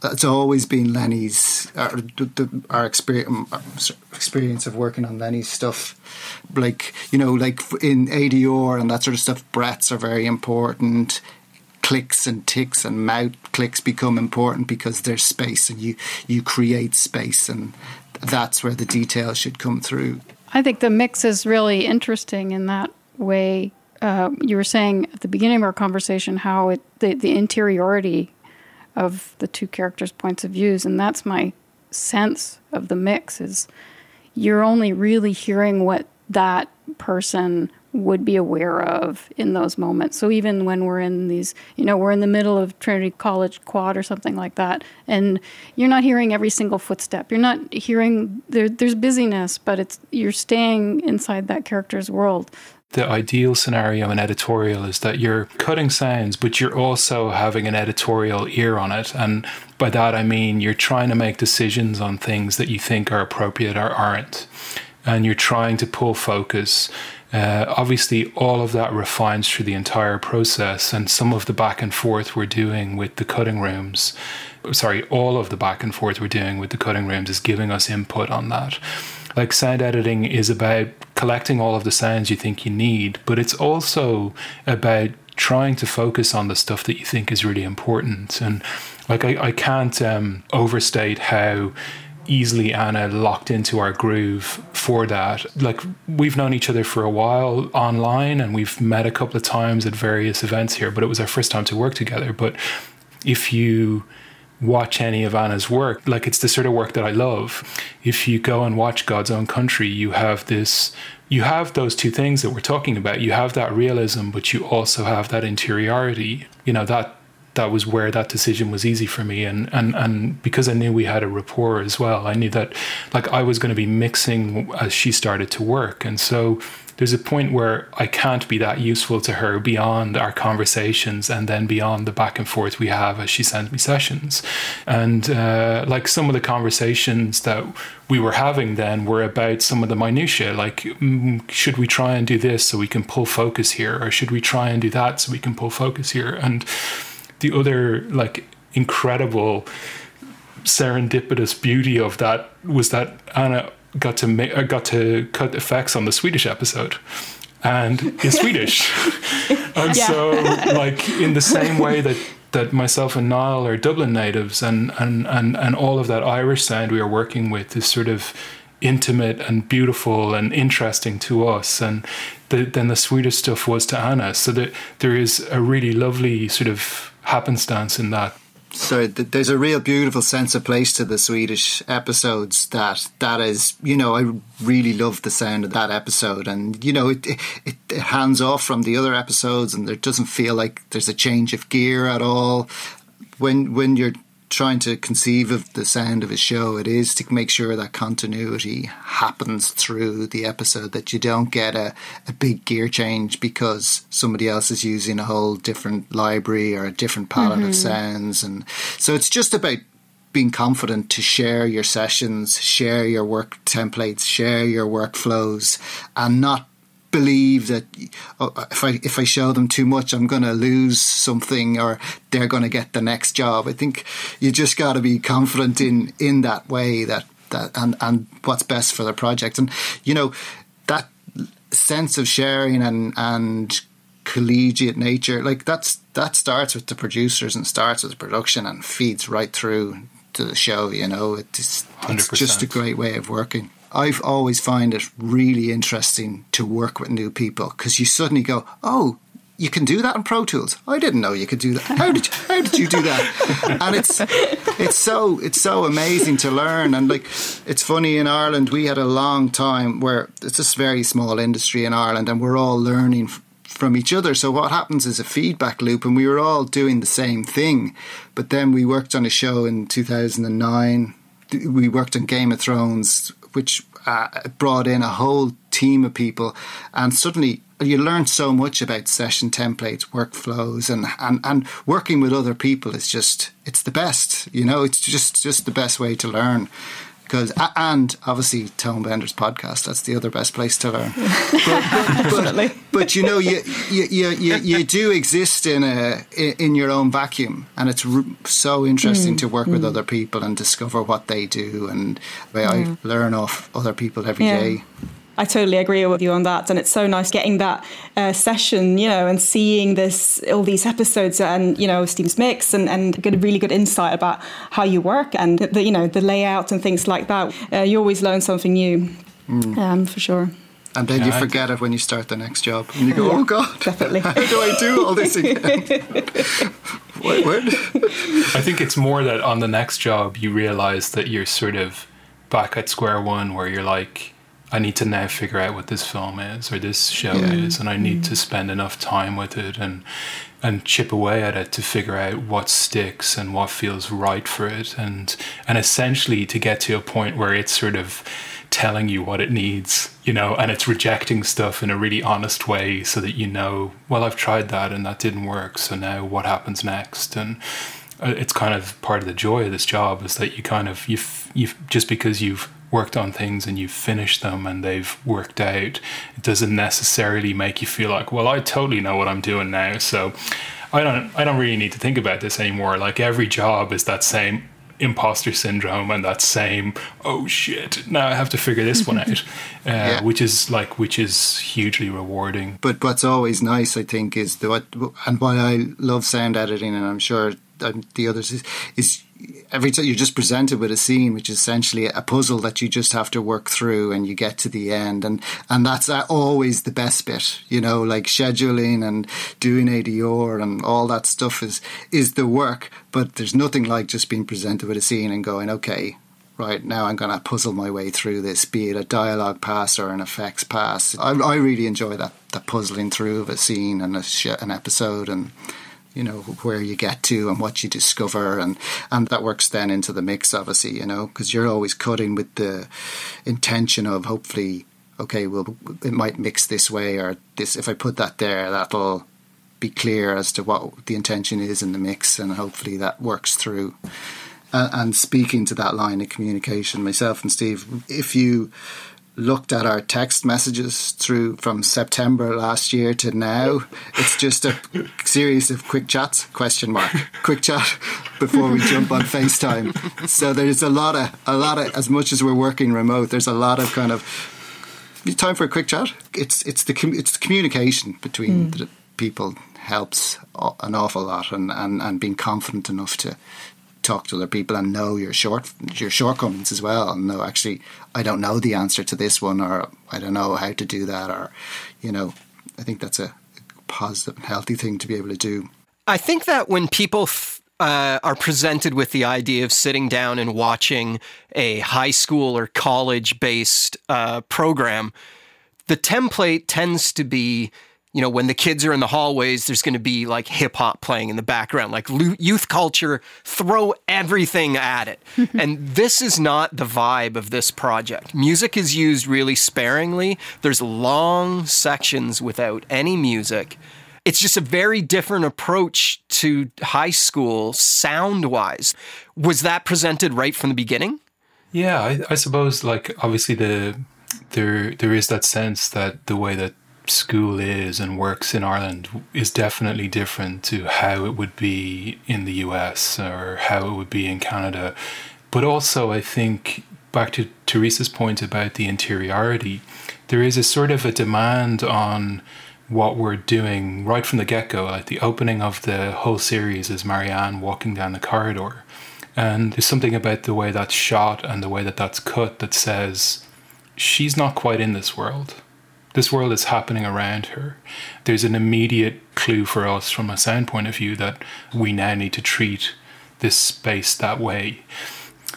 [SPEAKER 3] that's always been Lenny's uh, our, our experience um, um, experience of working on Lenny's stuff. Like you know, like in ADR and that sort of stuff, breaths are very important. Clicks and ticks and mouth clicks become important because there's space and you you create space and that's where the detail should come through.
[SPEAKER 1] I think the mix is really interesting in that way. Uh, you were saying at the beginning of our conversation how it the, the interiority of the two characters' points of views, and that's my sense of the mix is you're only really hearing what that person would be aware of in those moments. So even when we're in these, you know, we're in the middle of Trinity College quad or something like that, and you're not hearing every single footstep. You're not hearing there, there's busyness, but it's you're staying inside that character's world
[SPEAKER 4] the ideal scenario in editorial is that you're cutting sounds, but you're also having an editorial ear on it. And by that, I mean you're trying to make decisions on things that you think are appropriate or aren't. And you're trying to pull focus. Uh, obviously, all of that refines through the entire process, and some of the back and forth we're doing with the cutting rooms sorry, all of the back and forth we're doing with the cutting rooms is giving us input on that. Like sound editing is about collecting all of the sounds you think you need, but it's also about trying to focus on the stuff that you think is really important. And like I, I can't um, overstate how easily Anna locked into our groove for that. Like we've known each other for a while online and we've met a couple of times at various events here, but it was our first time to work together. But if you watch any of Anna's work. Like it's the sort of work that I love. If you go and watch God's Own Country, you have this you have those two things that we're talking about. You have that realism, but you also have that interiority. You know, that that was where that decision was easy for me and and and because I knew we had a rapport as well, I knew that like I was going to be mixing as she started to work. And so there's a point where I can't be that useful to her beyond our conversations and then beyond the back and forth we have as she sends me sessions. And uh, like some of the conversations that we were having then were about some of the minutiae, like mm, should we try and do this so we can pull focus here, or should we try and do that so we can pull focus here? And the other like incredible serendipitous beauty of that was that Anna got to make, uh, got to cut effects on the Swedish episode and in Swedish. and yeah. so like in the same way that that myself and Niall are Dublin natives and, and, and, and all of that Irish sound we are working with is sort of intimate and beautiful and interesting to us and the, then the Swedish stuff was to Anna so that there is a really lovely sort of happenstance in that
[SPEAKER 3] so th- there's a real beautiful sense of place to the Swedish episodes that that is you know I really love the sound of that episode. And you know it, it, it hands off from the other episodes and there doesn't feel like there's a change of gear at all. When when you're trying to conceive of the sound of a show, it is to make sure that continuity happens through the episode, that you don't get a, a big gear change because somebody else is using a whole different library or a different palette mm-hmm. of sounds. And so it's just about being confident to share your sessions, share your work templates, share your workflows, and not believe that oh, if I if I show them too much, I'm going to lose something, or they're going to get the next job. I think you just got to be confident in in that way that that and and what's best for the project, and you know that sense of sharing and and collegiate nature, like that's that starts with the producers and starts with production and feeds right through to the show. You know, it's it's just a great way of working. I've always find it really interesting to work with new people because you suddenly go, oh, you can do that in Pro Tools. I didn't know you could do that. How did you, how did you do that? And it's it's so it's so amazing to learn. And like it's funny in Ireland, we had a long time where it's this very small industry in Ireland, and we're all learning from each other. So what happens is a feedback loop, and we were all doing the same thing. But then we worked on a show in 2009. We worked on Game of Thrones, which uh, brought in a whole team of people, and suddenly you learn so much about session templates, workflows, and, and, and working with other people is just it's the best. You know, it's just just the best way to learn because and obviously Tonebenders podcast. That's the other best place to learn.
[SPEAKER 5] But, but, but,
[SPEAKER 3] but, you know, you, you you, you you do exist in a in your own vacuum, and it's so interesting mm, to work mm. with other people and discover what they do, and yeah. I learn off other people every yeah. day.
[SPEAKER 5] I totally agree with you on that, and it's so nice getting that uh, session, you know, and seeing this all these episodes and you know Steve's mix and and get a really good insight about how you work and the you know the layout and things like that. Uh, you always learn something new, mm. um, for sure.
[SPEAKER 3] And then yeah, you forget it when you start the next job, and you go,
[SPEAKER 5] yeah,
[SPEAKER 3] "Oh God,
[SPEAKER 5] definitely.
[SPEAKER 3] How do I do all this again?" what, what?
[SPEAKER 4] I think it's more that on the next job you realize that you're sort of back at square one, where you're like I need to now figure out what this film is or this show yeah. is, and I need to spend enough time with it and and chip away at it to figure out what sticks and what feels right for it, and and essentially to get to a point where it's sort of telling you what it needs, you know, and it's rejecting stuff in a really honest way so that you know, well, I've tried that and that didn't work, so now what happens next, and uh, it's kind of part of the joy of this job is that you kind of you you just because you've worked on things and you've finished them and they've worked out, it doesn't necessarily make you feel like, well, I totally know what I'm doing now. So I don't I don't really need to think about this anymore. Like every job is that same imposter syndrome and that same oh shit now i have to figure this one out uh, yeah. which is like which is hugely rewarding
[SPEAKER 3] but what's always nice i think is the what and why i love sound editing and i'm sure um, the others is, is every time you're just presented with a scene which is essentially a puzzle that you just have to work through and you get to the end and and that's uh, always the best bit you know like scheduling and doing ADR and all that stuff is is the work but there's nothing like just being presented with a scene and going okay right now I'm going to puzzle my way through this, be it a dialogue pass or an effects pass. I, I really enjoy that, that puzzling through of a scene and a an episode and you know where you get to and what you discover. And and that works then into the mix obviously you know because you're always cutting with the intention of hopefully okay well it might mix this way or this if i put that there that'll be clear as to what the intention is in the mix and hopefully that works through. Uh, and speaking to that line of communication myself and steve if you looked at our text messages through from September last year to now. It's just a series of quick chats, question mark, quick chat before we jump on FaceTime. So there's a lot of, a lot of, as much as we're working remote, there's a lot of kind of time for a quick chat. It's, it's the, it's the communication between mm. the people helps an awful lot and, and, and being confident enough to talk to other people and know your short your shortcomings as well and know actually I don't know the answer to this one or I don't know how to do that or you know I think that's a positive and healthy thing to be able to do.
[SPEAKER 2] I think that when people f- uh, are presented with the idea of sitting down and watching a high school or college based uh, program, the template tends to be you know, when the kids are in the hallways, there's going to be like hip hop playing in the background, like youth culture, throw everything at it. and this is not the vibe of this project. Music is used really sparingly. There's long sections without any music. It's just a very different approach to high school sound wise. Was that presented right from the beginning?
[SPEAKER 4] Yeah, I, I suppose like obviously the there there is that sense that the way that school is and works in Ireland is definitely different to how it would be in the US or how it would be in Canada. But also, I think back to Teresa's point about the interiority, there is a sort of a demand on what we're doing right from the get go. Like the opening of the whole series is Marianne walking down the corridor. And there's something about the way that's shot and the way that that's cut that says she's not quite in this world this world is happening around her. There's an immediate clue for us from a sound point of view that we now need to treat this space that way.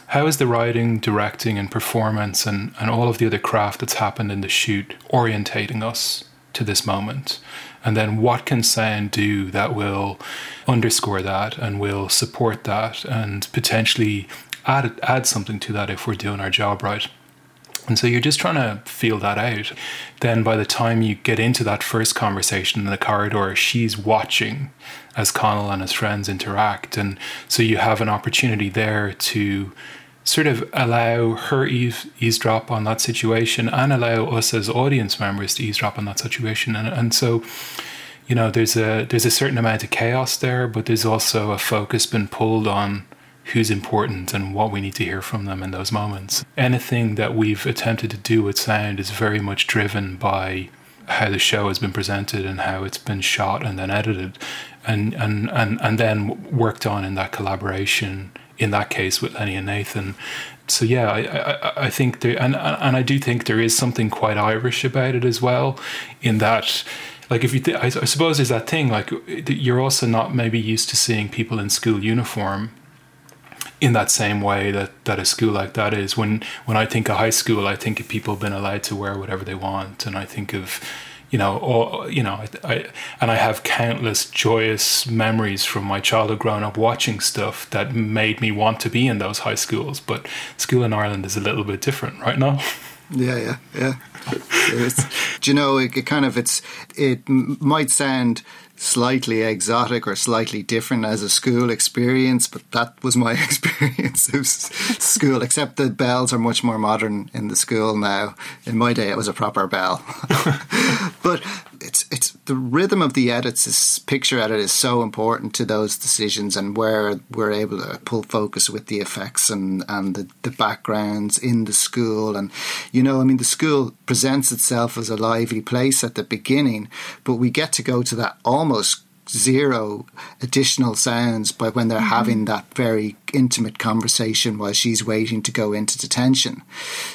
[SPEAKER 4] How is the writing, directing, and performance and, and all of the other craft that's happened in the shoot orientating us to this moment? And then what can sound do that will underscore that and will support that and potentially add add something to that if we're doing our job right? And so you're just trying to feel that out. Then by the time you get into that first conversation in the corridor, she's watching as Connell and his friends interact. And so you have an opportunity there to sort of allow her eave, eavesdrop on that situation and allow us as audience members to eavesdrop on that situation. And, and so, you know, there's a there's a certain amount of chaos there, but there's also a focus been pulled on who's important and what we need to hear from them in those moments. Anything that we've attempted to do with sound is very much driven by how the show has been presented and how it's been shot and then edited and and and, and then worked on in that collaboration in that case with Lenny and Nathan so yeah I, I, I think there and and I do think there is something quite Irish about it as well in that like if you th- I, suppose there's that thing like you're also not maybe used to seeing people in school uniform in that same way that, that a school like that is. When when I think of high school, I think of people being allowed to wear whatever they want, and I think of you know, or you know, I, I, and I have countless joyous memories from my childhood growing up watching stuff that made me want to be in those high schools. But school in Ireland is a little bit different, right now.
[SPEAKER 3] Yeah, yeah, yeah. do you know? It, it kind of it's it might sound slightly exotic or slightly different as a school experience, but that was my experience of school, except the bells are much more modern in the school now. In my day, it was a proper bell. but it's it's the rhythm of the edits, this picture edit is so important to those decisions and where we're able to pull focus with the effects and, and the, the backgrounds in the school. And, you know, I mean, the school presents itself as a lively place at the beginning, but we get to go to that almost zero additional sounds by when they're mm-hmm. having that very intimate conversation while she's waiting to go into detention.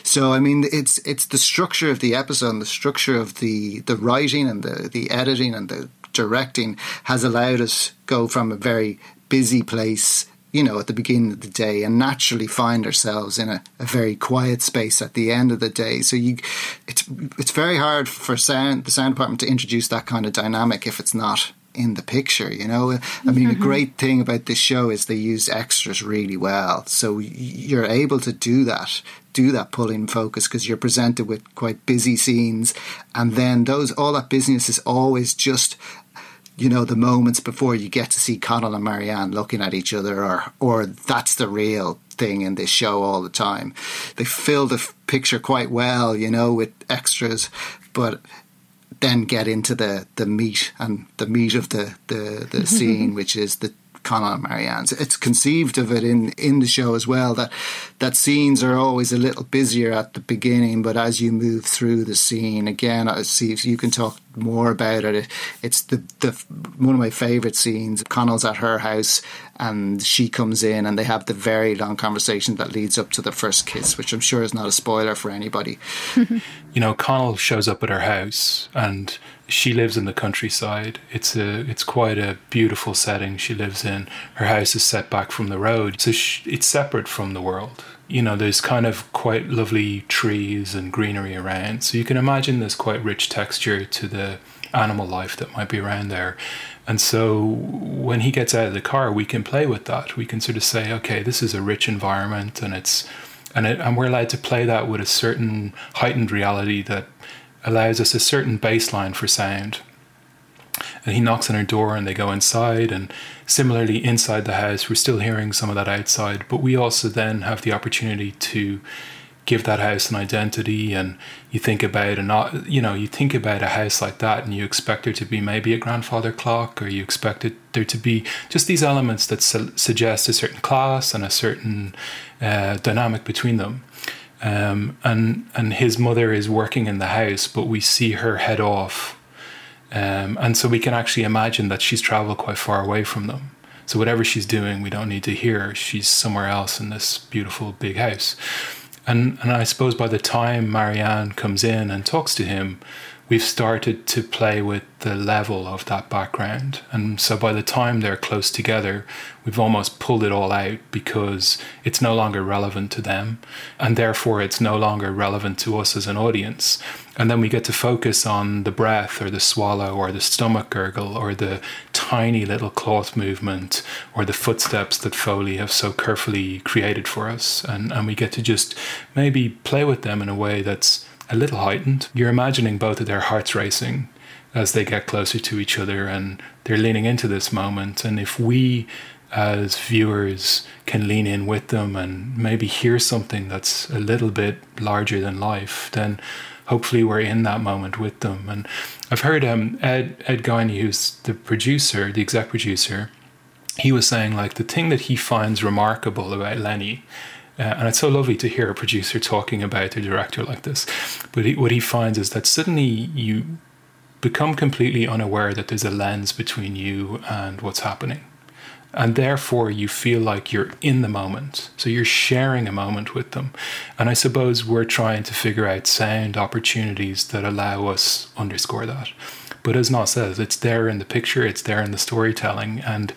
[SPEAKER 3] So I mean it's it's the structure of the episode and the structure of the the writing and the the editing and the directing has allowed us go from a very busy place you know, at the beginning of the day and naturally find ourselves in a, a, very quiet space at the end of the day. So you, it's it's very hard for sound the sound department to introduce that kind of dynamic if it's not in the picture. You know, I mean, mm-hmm. a great thing about this show is they use extras really well, so you're able to do that, do that pulling focus because you're presented with quite busy scenes, and then those all that business is always just. You know the moments before you get to see Connell and Marianne looking at each other, or or that's the real thing in this show all the time. They fill the picture quite well, you know, with extras, but then get into the the meat and the meat of the the, the scene, which is the Connell and Marianne's. It's conceived of it in, in the show as well that that scenes are always a little busier at the beginning, but as you move through the scene, again, I see if you can talk more about it. It's the the one of my favourite scenes. Connell's at her house and she comes in and they have the very long conversation that leads up to the first kiss, which I'm sure is not a spoiler for anybody.
[SPEAKER 4] you know, Connell shows up at her house and she lives in the countryside. It's a it's quite a beautiful setting she lives in. Her house is set back from the road, so she, it's separate from the world. You know, there's kind of quite lovely trees and greenery around, so you can imagine there's quite rich texture to the animal life that might be around there. And so when he gets out of the car, we can play with that. We can sort of say, okay, this is a rich environment, and it's and it, and we're allowed to play that with a certain heightened reality that allows us a certain baseline for sound. And he knocks on her door and they go inside. And similarly, inside the house, we're still hearing some of that outside, but we also then have the opportunity to give that house an identity and you think about and you know you think about a house like that and you expect there to be maybe a grandfather clock or you expect it, there to be just these elements that su- suggest a certain class and a certain uh, dynamic between them um, and and his mother is working in the house, but we see her head off, um, and so we can actually imagine that she's traveled quite far away from them. So whatever she's doing, we don't need to hear. She's somewhere else in this beautiful big house, and and I suppose by the time Marianne comes in and talks to him, we've started to play with the level of that background. And so by the time they're close together, we've almost pulled it all out because it's no longer relevant to them. And therefore, it's no longer relevant to us as an audience. And then we get to focus on the breath or the swallow or the stomach gurgle or the tiny little cloth movement or the footsteps that Foley have so carefully created for us. And, and we get to just maybe play with them in a way that's a little heightened. You're imagining both of their hearts racing as they get closer to each other and they're leaning into this moment. And if we, as viewers, can lean in with them and maybe hear something that's a little bit larger than life, then hopefully we're in that moment with them. And I've heard um, Ed Ed Guiney, who's the producer, the exec producer, he was saying like the thing that he finds remarkable about Lenny uh, and it's so lovely to hear a producer talking about a director like this. But he, what he finds is that suddenly you become completely unaware that there's a lens between you and what's happening. And therefore, you feel like you're in the moment. So you're sharing a moment with them. And I suppose we're trying to figure out sound opportunities that allow us underscore that. But as Noss says, it's there in the picture, it's there in the storytelling. And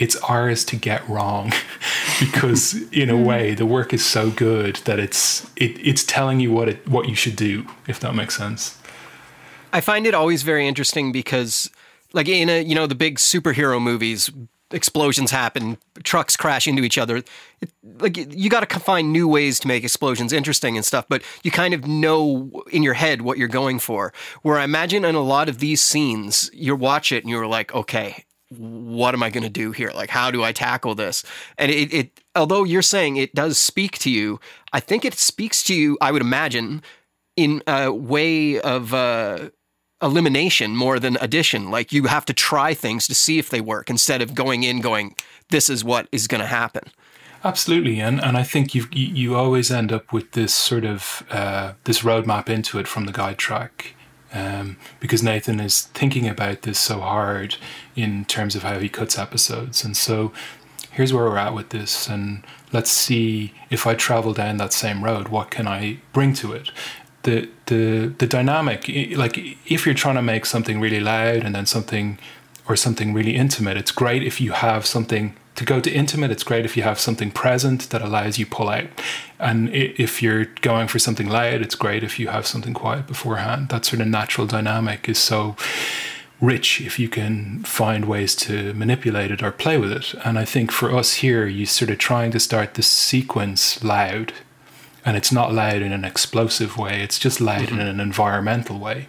[SPEAKER 4] it's ours to get wrong because in a mm-hmm. way the work is so good that it's it, it's telling you what it what you should do if that makes sense.
[SPEAKER 2] I find it always very interesting because like in a you know the big superhero movies explosions happen trucks crash into each other. It, like you got to find new ways to make explosions interesting and stuff but you kind of know in your head what you're going for. Where i imagine in a lot of these scenes you watch it and you're like okay what am I going to do here? Like, how do I tackle this? And it, it, although you're saying it does speak to you, I think it speaks to you, I would imagine, in a way of uh, elimination more than addition. Like, you have to try things to see if they work instead of going in going, this is what is going to happen.
[SPEAKER 4] Absolutely, and and I think you you always end up with this sort of uh, this roadmap into it from the guide track um, because Nathan is thinking about this so hard in terms of how he cuts episodes. And so here's where we're at with this, and let's see if I travel down that same road, what can I bring to it? The the the dynamic, like if you're trying to make something really loud and then something or something really intimate, it's great if you have something to go to intimate, it's great if you have something present that allows you pull out. And if you're going for something loud, it's great if you have something quiet beforehand. That sort of natural dynamic is so rich if you can find ways to manipulate it or play with it. And I think for us here, you sort of trying to start the sequence loud. And it's not loud in an explosive way, it's just loud mm-hmm. in an environmental way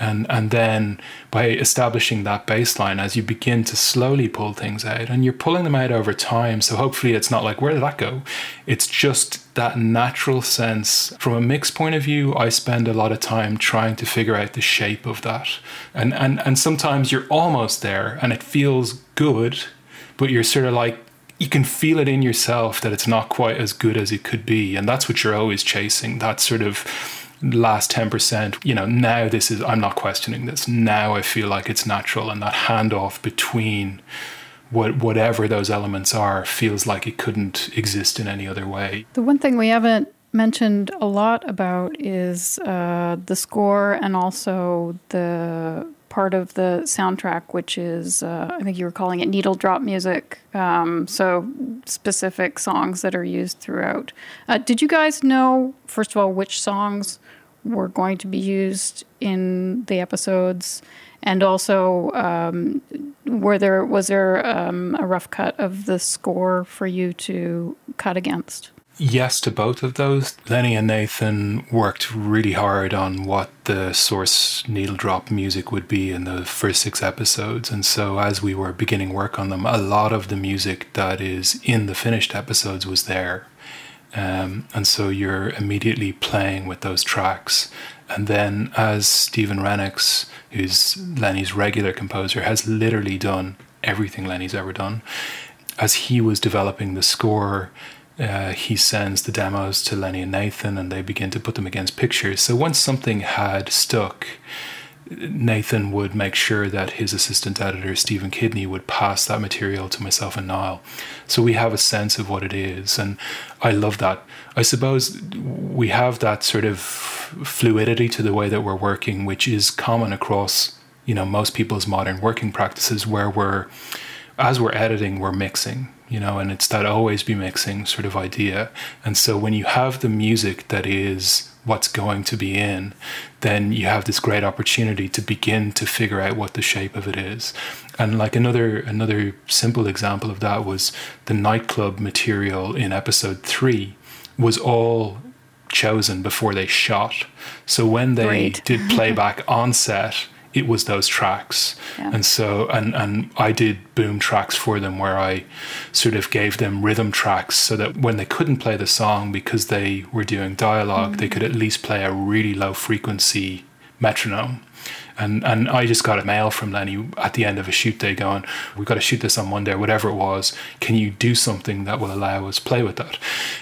[SPEAKER 4] and and then by establishing that baseline as you begin to slowly pull things out and you're pulling them out over time so hopefully it's not like where did that go it's just that natural sense. From a mix point of view i spend a lot of time trying to figure out the shape of that. And and and sometimes you're almost there and it feels good but you're sort of like you can feel it in yourself that it's not quite as good as it could be. And that's what you're always chasing that sort of last 10%, you know, now this is, I'm not questioning this. Now I feel like it's natural and that handoff between what, whatever those elements are feels like it couldn't exist in any other way.
[SPEAKER 1] The one thing we haven't mentioned a lot about is uh, the score and also the part of the soundtrack, which is, uh, I think you were calling it needle drop music. Um, so specific songs that are used throughout. Uh, did you guys know, first of all, which songs were going to be used in the episodes? And also, um, were there was there um, a rough cut of the score for you to cut against?
[SPEAKER 4] yes to both of those. Lenny and Nathan worked really hard on what the source needle drop music would be in the first six episodes. And so, as we were beginning work on them, a lot of the music that is in the finished episodes was there. Um, and so, you're immediately playing with those tracks. And then, as Stephen Rennicks, who's Lenny's regular composer, has literally done everything Lenny's ever done, as he was developing the score, uh, he sends the demos to Lenny and Nathan, and they begin to put them against pictures. So once something had stuck, Nathan would make sure that his assistant editor, Stephen Kidney, would pass that material to myself and Niall. So we have a sense of what it is. And I love that. I suppose we have that sort of fluidity to the way that we're working, which is common across, you know, most people's modern working practices where we're, as we're editing, we're mixing you know, and it's that always be mixing sort of idea. And so when you have the music that is what's going to be in, then you have this great opportunity to begin to figure out what the shape of it is. And like another another simple example of that was the nightclub material in episode three was all chosen before they shot. So when they Great. did playback on set, it was those tracks. Yeah. And so and and I did boom tracks for them where I sort of gave them rhythm tracks so that when they couldn't play the song because they were doing dialog mm-hmm. they could at least play a really low frequency metronome and and I just got a mail from Lenny at the end of a shoot day going, we've got to shoot this on Monday, whatever it was. Can you do something that will allow us play with that?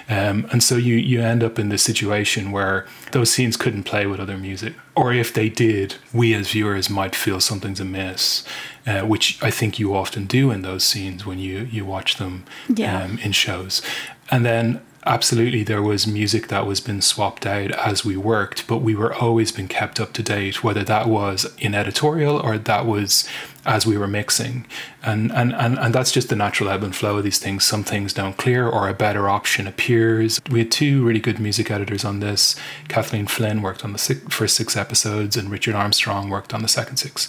[SPEAKER 4] Um, and so you you end up in this situation where those scenes couldn't play with other music, or if they did, we as viewers might feel something's amiss. Uh, which I think you often do in those scenes when you you watch them yeah. um, in shows. And then absolutely there was music that was been swapped out as we worked but we were always been kept up to date whether that was in editorial or that was as we were mixing. And and and, and that's just the natural ebb and flow of these things. Some things don't clear or a better option appears. We had two really good music editors on this. Kathleen flynn worked on the six, first six episodes and richard armstrong worked on the second six.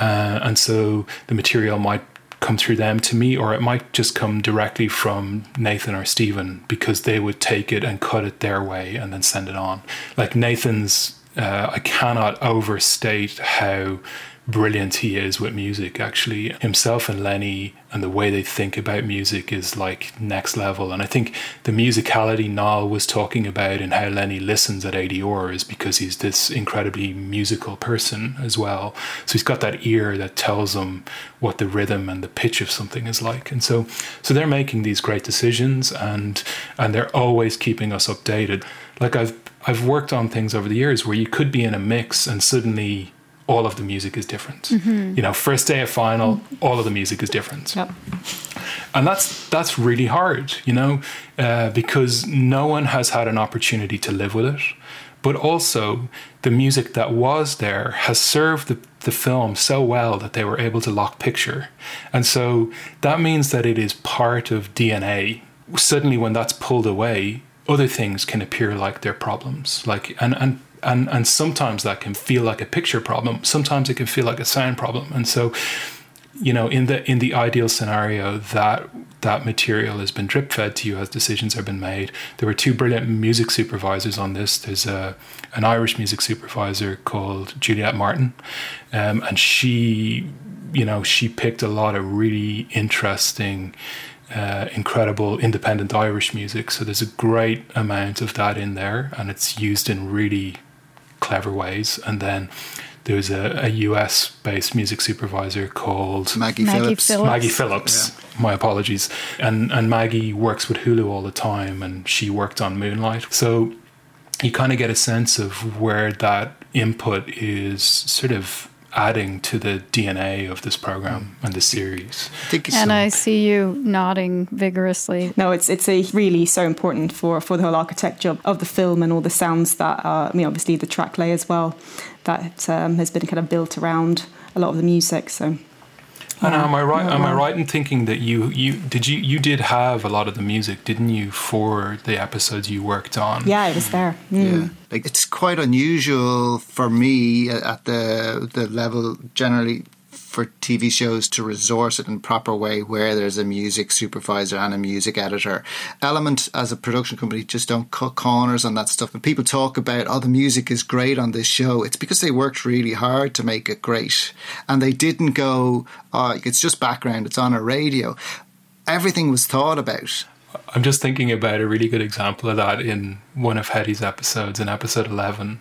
[SPEAKER 4] Uh, and so the material might come through them to me, or it might just come directly from Nathan or Stephen because they would take it and cut it their way and then send it on. Like Nathan's, uh, I cannot overstate how brilliant he is with music. Actually himself and lenny and the way they think about music is like next level. And i think the musicality Niall was talking about and how lenny listens at ADR is because he's this incredibly musical person as well. So he's got that ear that tells him what the rhythm and the pitch of something is like. And so so they're making these great decisions and and they're always keeping us updated. Like i've I've worked on things over the years where you could be in a mix and suddenly all of the music is different. Mm-hmm. You know, first day of final, all of the music is different. Yep. And that's that's really hard, you know, uh, because no one has had an opportunity to live with it. But also, the music that was there has served the, the film so well that they were able to lock picture. And so that means that it is part of DNA. Suddenly, when that's pulled away, other things can appear like they're problems. Like, and, and and and sometimes that can feel like a picture problem. Sometimes it can feel like a sound problem. And so you know in the in the ideal scenario that that material has been drip fed to you as decisions have been made there were two brilliant music supervisors on this. There's a an irish music supervisor called juliet martin. Um, and she you know she picked a lot of really interesting uh, incredible independent Irish music. So there's a great amount of that in there, and it's used in really clever ways. And then there was a, a US based music supervisor called
[SPEAKER 3] Maggie, Maggie Phillips.
[SPEAKER 4] Phillips. Maggie Phillips. Yeah. My apologies. And and Maggie works with Hulu all the time, and she worked on Moonlight. So you kind of get a sense of where that input is sort of adding to the DNA of this program and the series.
[SPEAKER 1] and so. I see you nodding vigorously.
[SPEAKER 5] No, it's it's a really so important for for the whole architecture of the film and all the sounds that are. I mean, obviously the track lay as well that um, has been kind of built around a lot of the music. So
[SPEAKER 4] and am I right? Am I right in thinking that you you did you you did have a lot of the music, didn't you, for the episodes you worked on?
[SPEAKER 5] Yeah, it was there.
[SPEAKER 3] Mm. Yeah, like it's quite unusual for me at the the level generally for TV shows to resource it in proper way where there's a music supervisor and a music editor. Element as a production company just don't cut corners on that stuff. And people talk about, oh, the music is great on this show. It's because they worked really hard to make it great. And they didn't go, oh, it's just background, it's on a radio. Everything was thought about.
[SPEAKER 4] I'm just thinking about a really good example of that in one of Hettie's episodes, in episode 11.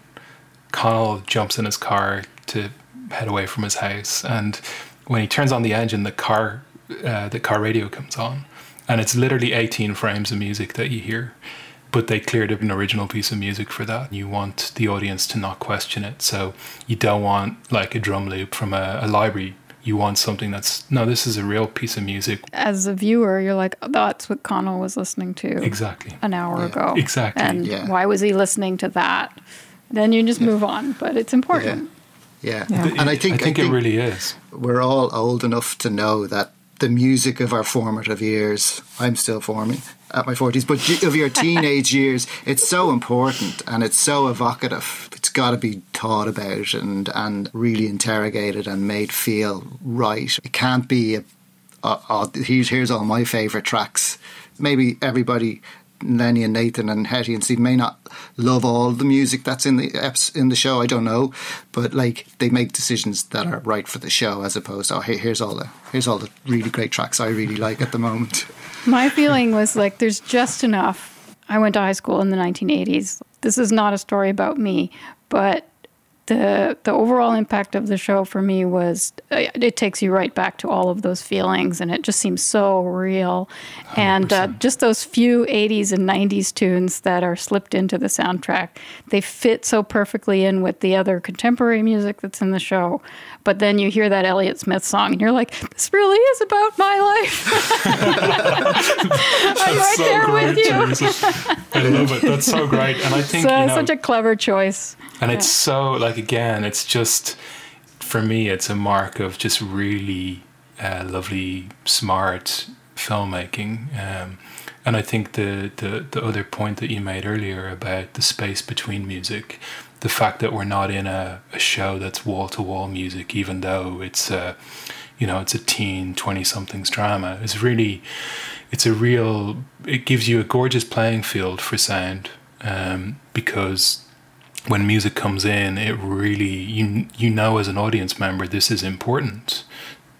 [SPEAKER 4] Connell jumps in his car to head away from his house. And when he turns on the engine, the car uh, the car radio comes on, and it's literally 18 frames of music that you hear. but they cleared up an original piece of music for that. You want the audience to not question it. So you don't want like a drum loop from a, a library. You want something that's no, this is a real piece of music.
[SPEAKER 1] As a viewer, you're like, oh, that's what Connell was listening to
[SPEAKER 4] Exactly.
[SPEAKER 1] an hour
[SPEAKER 3] Yeah.
[SPEAKER 1] ago.
[SPEAKER 4] Exactly.
[SPEAKER 1] And
[SPEAKER 3] Yeah.
[SPEAKER 1] why was he listening to that? Then you just move on, but it's important.
[SPEAKER 3] Yeah.
[SPEAKER 5] Yeah.
[SPEAKER 3] And I think,
[SPEAKER 4] I think it really is.
[SPEAKER 3] we're all old enough to know that the music of our formative years, I'm still forming at my 40s, but of your teenage years, it's so important and it's so evocative. It's got to be thought about and, and really interrogated and made feel right. It can't be, a, a, a, here's, here's all my favourite tracks. Maybe everybody Lenny and Nathan and Hettie and Steve may not love all the music that's in the in the show. I don't know, but like they make decisions that are right for the show, as opposed to oh, hey, here's all the here's all the really great tracks I really like at the moment.
[SPEAKER 1] My feeling was like there's just enough. I went to high school in the 1980s. This is not a story about me, but the the overall impact of the show for me was uh, it takes you right back to all of those feelings and it just seems so real. And uh, just those few 80s and 90s tunes that are slipped into the soundtrack they fit so perfectly in with the other contemporary music that's in the show. But then you hear that Elliott Smith song and you're like this really is about my life. I'm right there with you?
[SPEAKER 4] I love it. That's so great. And I think
[SPEAKER 1] so
[SPEAKER 4] you know,
[SPEAKER 1] such a clever choice
[SPEAKER 4] and it's so like again, it's just for me, it's a mark of just really uh, lovely, smart filmmaking. Um, and I think the, the the other point that you made earlier about the space between music, the fact that we're not in a, a show that's wall to wall music, even though it's a you know it's a teen twenty somethings drama, is really it's a real it gives you a gorgeous playing field for sound um, because when music comes in it really you you know as an audience member this is important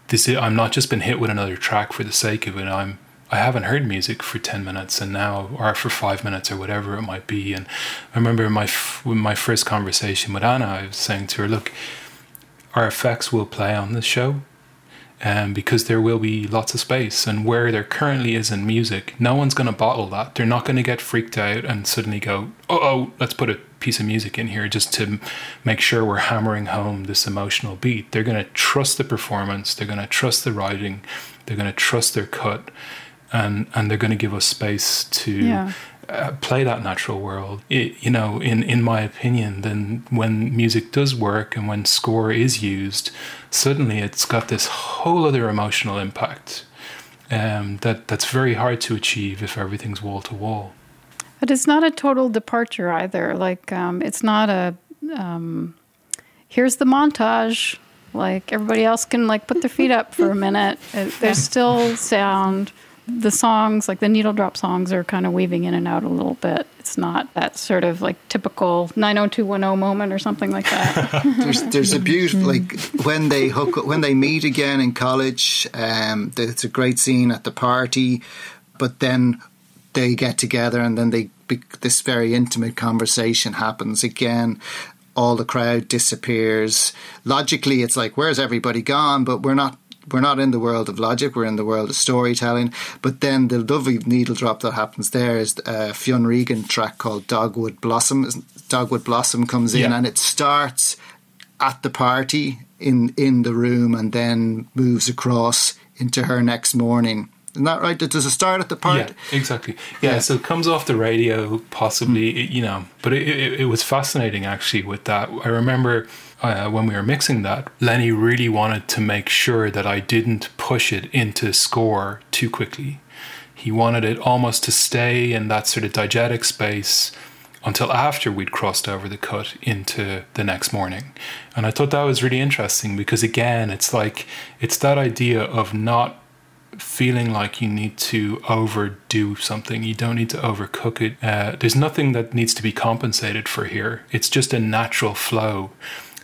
[SPEAKER 4] this is, I'm not just been hit with another track for the sake of it I'm I haven't heard music for 10 minutes and now or for 5 minutes or whatever it might be and I remember my my first conversation with Anna I was saying to her look our effects will play on the show um, because there will be lots of space. And where there currently is in music, no one's going to bottle that. They're not going to get freaked out and suddenly go, oh, oh, let's put a piece of music in here just to make sure we're hammering home this emotional beat. They're going to trust the performance, they're going to trust the writing, they're going to trust their cut, and, and they're going to give us space to.
[SPEAKER 1] Yeah.
[SPEAKER 4] Uh, play that natural world. It, you know, in in my opinion, then when music does work and when score is used, suddenly it's got this whole other emotional impact um, that that's very hard to achieve if everything's wall to wall.
[SPEAKER 1] But it's not a total departure either. Like, um, it's not a, um, here's the montage. Like, everybody else can, like, put their feet up for a minute. It, there's still sound. The songs, like the needle drop songs, are kind of weaving in and out a little bit. It's not that sort of like typical 90210 moment or something like that.
[SPEAKER 3] there's there's a beautiful like when they hook when they meet again in college. Um, it's a great scene at the party, but then they get together and then they be, this very intimate conversation happens again. All the crowd disappears. Logically, it's like where's everybody gone? But we're not. We're not in the world of logic. We're in the world of storytelling. But then the lovely needle drop that happens there is a Fionn Regan track called Dogwood Blossom. Dogwood Blossom comes in
[SPEAKER 4] Yeah.
[SPEAKER 3] and it starts at the party in in the room and then moves across into her next morning. Isn't that right? Does it start at the part?
[SPEAKER 4] Yeah, exactly. Yeah,
[SPEAKER 3] Yeah.
[SPEAKER 4] so it comes off the radio, possibly, it- you know, but it, it, it was fascinating actually with that. I remember uh, when we were mixing that, Lenny really wanted to make sure that I didn't push it into score too quickly. He wanted it almost to stay in that sort of diegetic space until after we'd crossed over the cut into the next morning. And I thought that was really interesting because, again, it's like, it's that idea of not feeling like you need to overdo something. You don't need to overcook it. Uh, there's nothing that needs to be compensated for here. It's just a natural flow.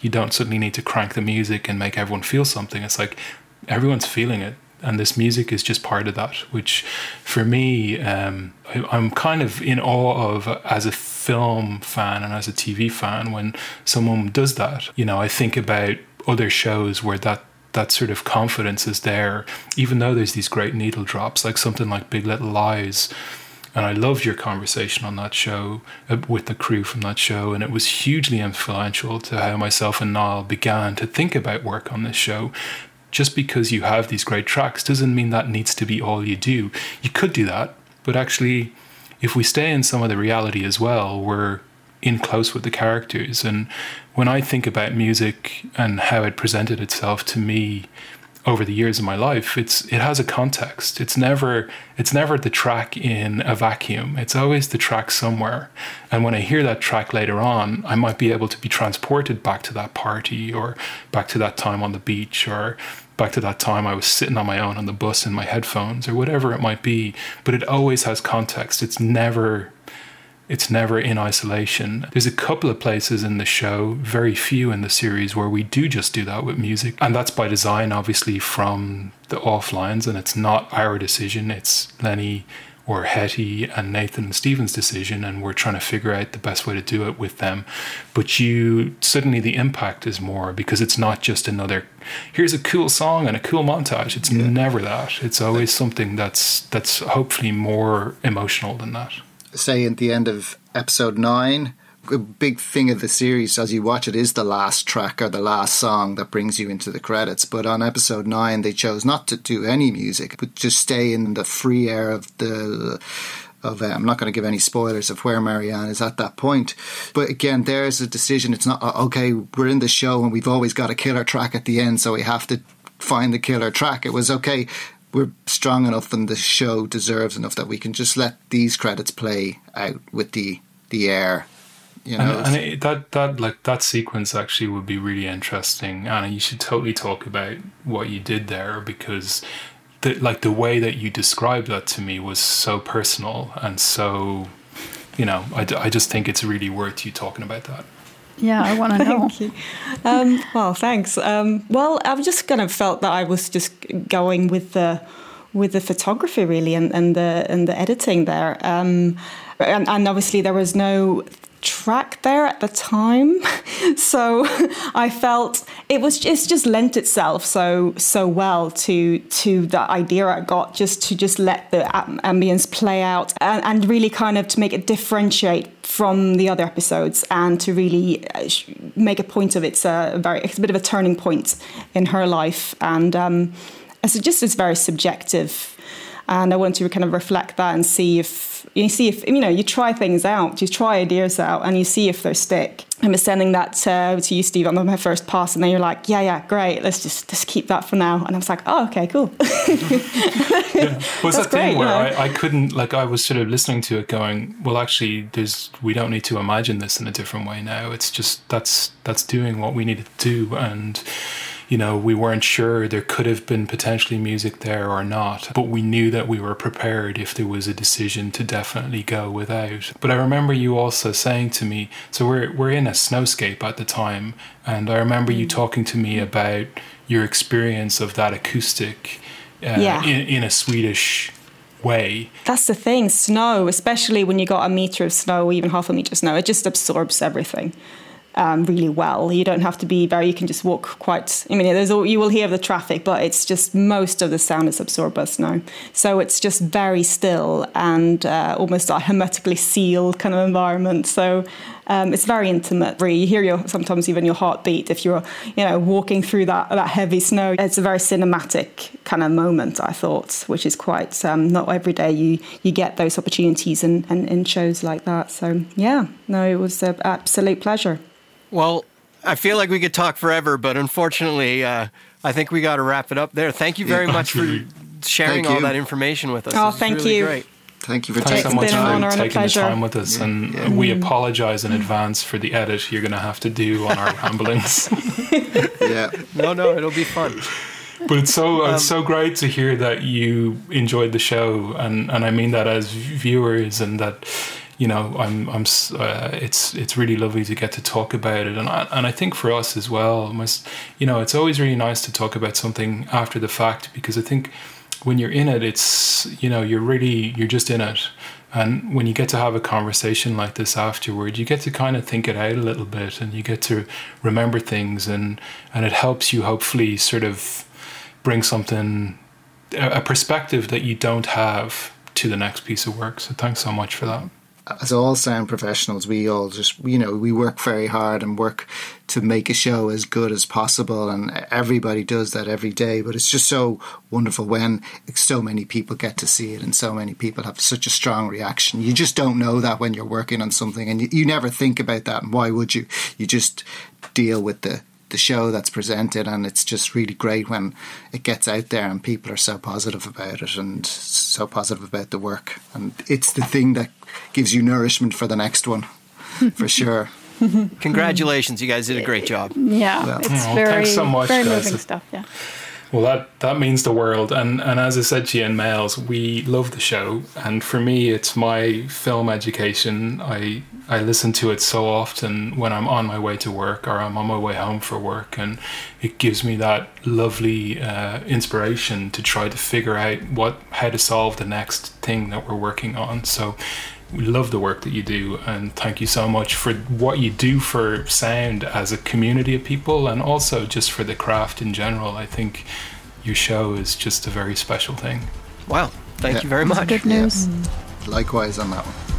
[SPEAKER 4] You don't suddenly need to crank the music and make everyone feel something. It's like everyone's feeling it. And this music is just part of that, which for me, um, I, I'm kind of in awe of as a film fan and as a TV fan when someone does that. You know, I think about other shows where that that sort of confidence is there, even though there's these great needle drops, like something like Big Little Lies. And I loved your conversation on that show uh, with the crew from that show. And it was hugely influential to how myself and Niall began to think about work on this show. Just because you have these great tracks doesn't mean that needs to be all you do. You could do that, but actually, if we stay in some of the reality as well, we're in close with the characters. And when I think about music and how it presented itself to me over the years of my life, it's it has a context. It's never it's never the track in a vacuum. It's always the track somewhere. And when I hear that track later on, I might be able to be transported back to that party or back to that time on the beach or back to that time I was sitting on my own on the bus in my headphones or whatever it might be. But it always has context. It's never it's never in isolation. There's a couple of places in the show, very few in the series, where we do just do that with music. And that's by design, obviously, from the offlines. And it's not our decision, it's Lenny or Hettie and Nathan and Stephen's decision. And we're trying to figure out the best way to do it with them. But you suddenly the impact is more because it's not just another here's a cool song and a cool montage. It's yeah. never that. It's always something that's that's hopefully more emotional than that
[SPEAKER 3] say at the end of episode nine, a big thing of the series as you watch it is the last track or the last song that brings you into the credits. But on episode nine, they chose not to do any music, but just stay in the free air of the. Of, uh, I'm not going to give any spoilers of where Marianne is at that point, but again, there's a decision. It's not okay. We're in the show and we've always got a killer track at the end, so we have to find the killer track. It was okay we're strong enough and the show deserves enough that we can just let these credits play out with the the air you know?
[SPEAKER 4] and, and it, that that like that sequence actually would be really interesting. And you should totally talk about what you did there because the, like the way that you described that to me was so personal and so you know I, I just think it's really worth you talking about that
[SPEAKER 1] yeah, I want to know.
[SPEAKER 5] Thank you. Um, well, thanks. Um, well, I've just kind of felt that I was just going with the with the photography really and, and the and the editing there. Um, and, and obviously there was no track there at the time so i felt it was just just lent itself so so well to to the idea i got just to just let the ambience play out and, and really kind of to make it differentiate from the other episodes and to really uh, make a point of it. it's a very it's a bit of a turning point in her life and um it's just it's very subjective and I wanted to kind of reflect that and see if you see if you know you try things out, you try ideas out, and you see if they stick. I was sending that uh, to you, Steve, on my first pass, and then you're like, "Yeah, yeah, great. Let's just just keep that for now." And I was like, "Oh, okay, cool."
[SPEAKER 4] yeah. Well, that thing where I, I couldn't like I was sort of listening to it, going, "Well, actually, there's we don't need to imagine this in a different way now. It's just that's that's doing what we needed to do." And you know, we weren't sure there could have been potentially music there or not, but we knew that we were prepared if there was a decision to definitely go without. But I remember you also saying to me, so we're we're in a snowscape at the time, and I remember you talking to me about your experience of that acoustic uh, yeah. in, in a Swedish way.
[SPEAKER 5] That's the thing. Snow, especially when you got a meter of snow, even half a meter of snow, it just absorbs everything um, really well. You don't have to be very. You can just walk quite. I mean, there's all, you will hear the traffic, but it's just most of the sound is absorbed by snow. So it's just very still and uh, almost a hermetically sealed kind of environment. So um, it's very intimate. You hear your sometimes even your heartbeat if you're you know walking through that that heavy snow. It's a very cinematic kind of moment. I thought, which is quite um, not every day you you get those opportunities in, in, in shows like that. So yeah, no, it was an absolute pleasure.
[SPEAKER 2] Well, I feel like we could talk forever, but unfortunately, uh, I think we got to wrap it up there. Thank you very yeah, much for sharing all that information with us.
[SPEAKER 5] Oh, thank really
[SPEAKER 2] you. Great.
[SPEAKER 3] Thank you for
[SPEAKER 4] Thanks
[SPEAKER 3] taking
[SPEAKER 4] so much
[SPEAKER 3] time.
[SPEAKER 4] for taking the time with us, yeah, and yeah. we apologize in advance for the edit you're going to have to do on our ramblings.
[SPEAKER 3] yeah,
[SPEAKER 2] no, no, it'll be fun.
[SPEAKER 4] But it's so um, it's so great to hear that you enjoyed the show, and and I mean that as viewers, and that you know, I'm, I'm, uh, it's, it's really lovely to get to talk about it, and I, and I think for us as well, must, you know, it's always really nice to talk about something after the fact because I think when you're in it, it's, you know, you're really, you're just in it, and when you get to have a conversation like this afterward, you get to kind of think it out a little bit, and you get to remember things, and and it helps you hopefully sort of bring something, a perspective that you don't have to the next piece of work. So thanks so much for that
[SPEAKER 3] as all sound professionals, we all just, you know, we work very hard and work to make a show as good as possible. And everybody does that every day. But it's just so wonderful when so many people get to see it and so many people have such a strong reaction. You just don't know that when you're working on something and you, you never think about that. And why would you? You just deal with the the show that's presented and it's just really great when it gets out there and people are so positive about it and so positive about the work. And it's the thing that gives you nourishment for the next one for sure.
[SPEAKER 2] Congratulations you guys did a great job.
[SPEAKER 1] Yeah well, it's oh, very so much, very guys. moving stuff yeah
[SPEAKER 4] well, that, that means the world. And, and as I said to you in mails, we love the show. And for me, it's my film education. I, I listen to it so often when I'm on my way to work or I'm on my way home for work. And it gives me that lovely uh, inspiration to try to figure out what how to solve the next thing that we're working on. So we love the work that you do and thank you so much for what you do for sound as a community of people and also just for the craft in general. I think your show is just a very special thing.
[SPEAKER 2] Wow. Thank yeah. you very much.
[SPEAKER 1] good news. Yeah. Mm.
[SPEAKER 3] likewise on that one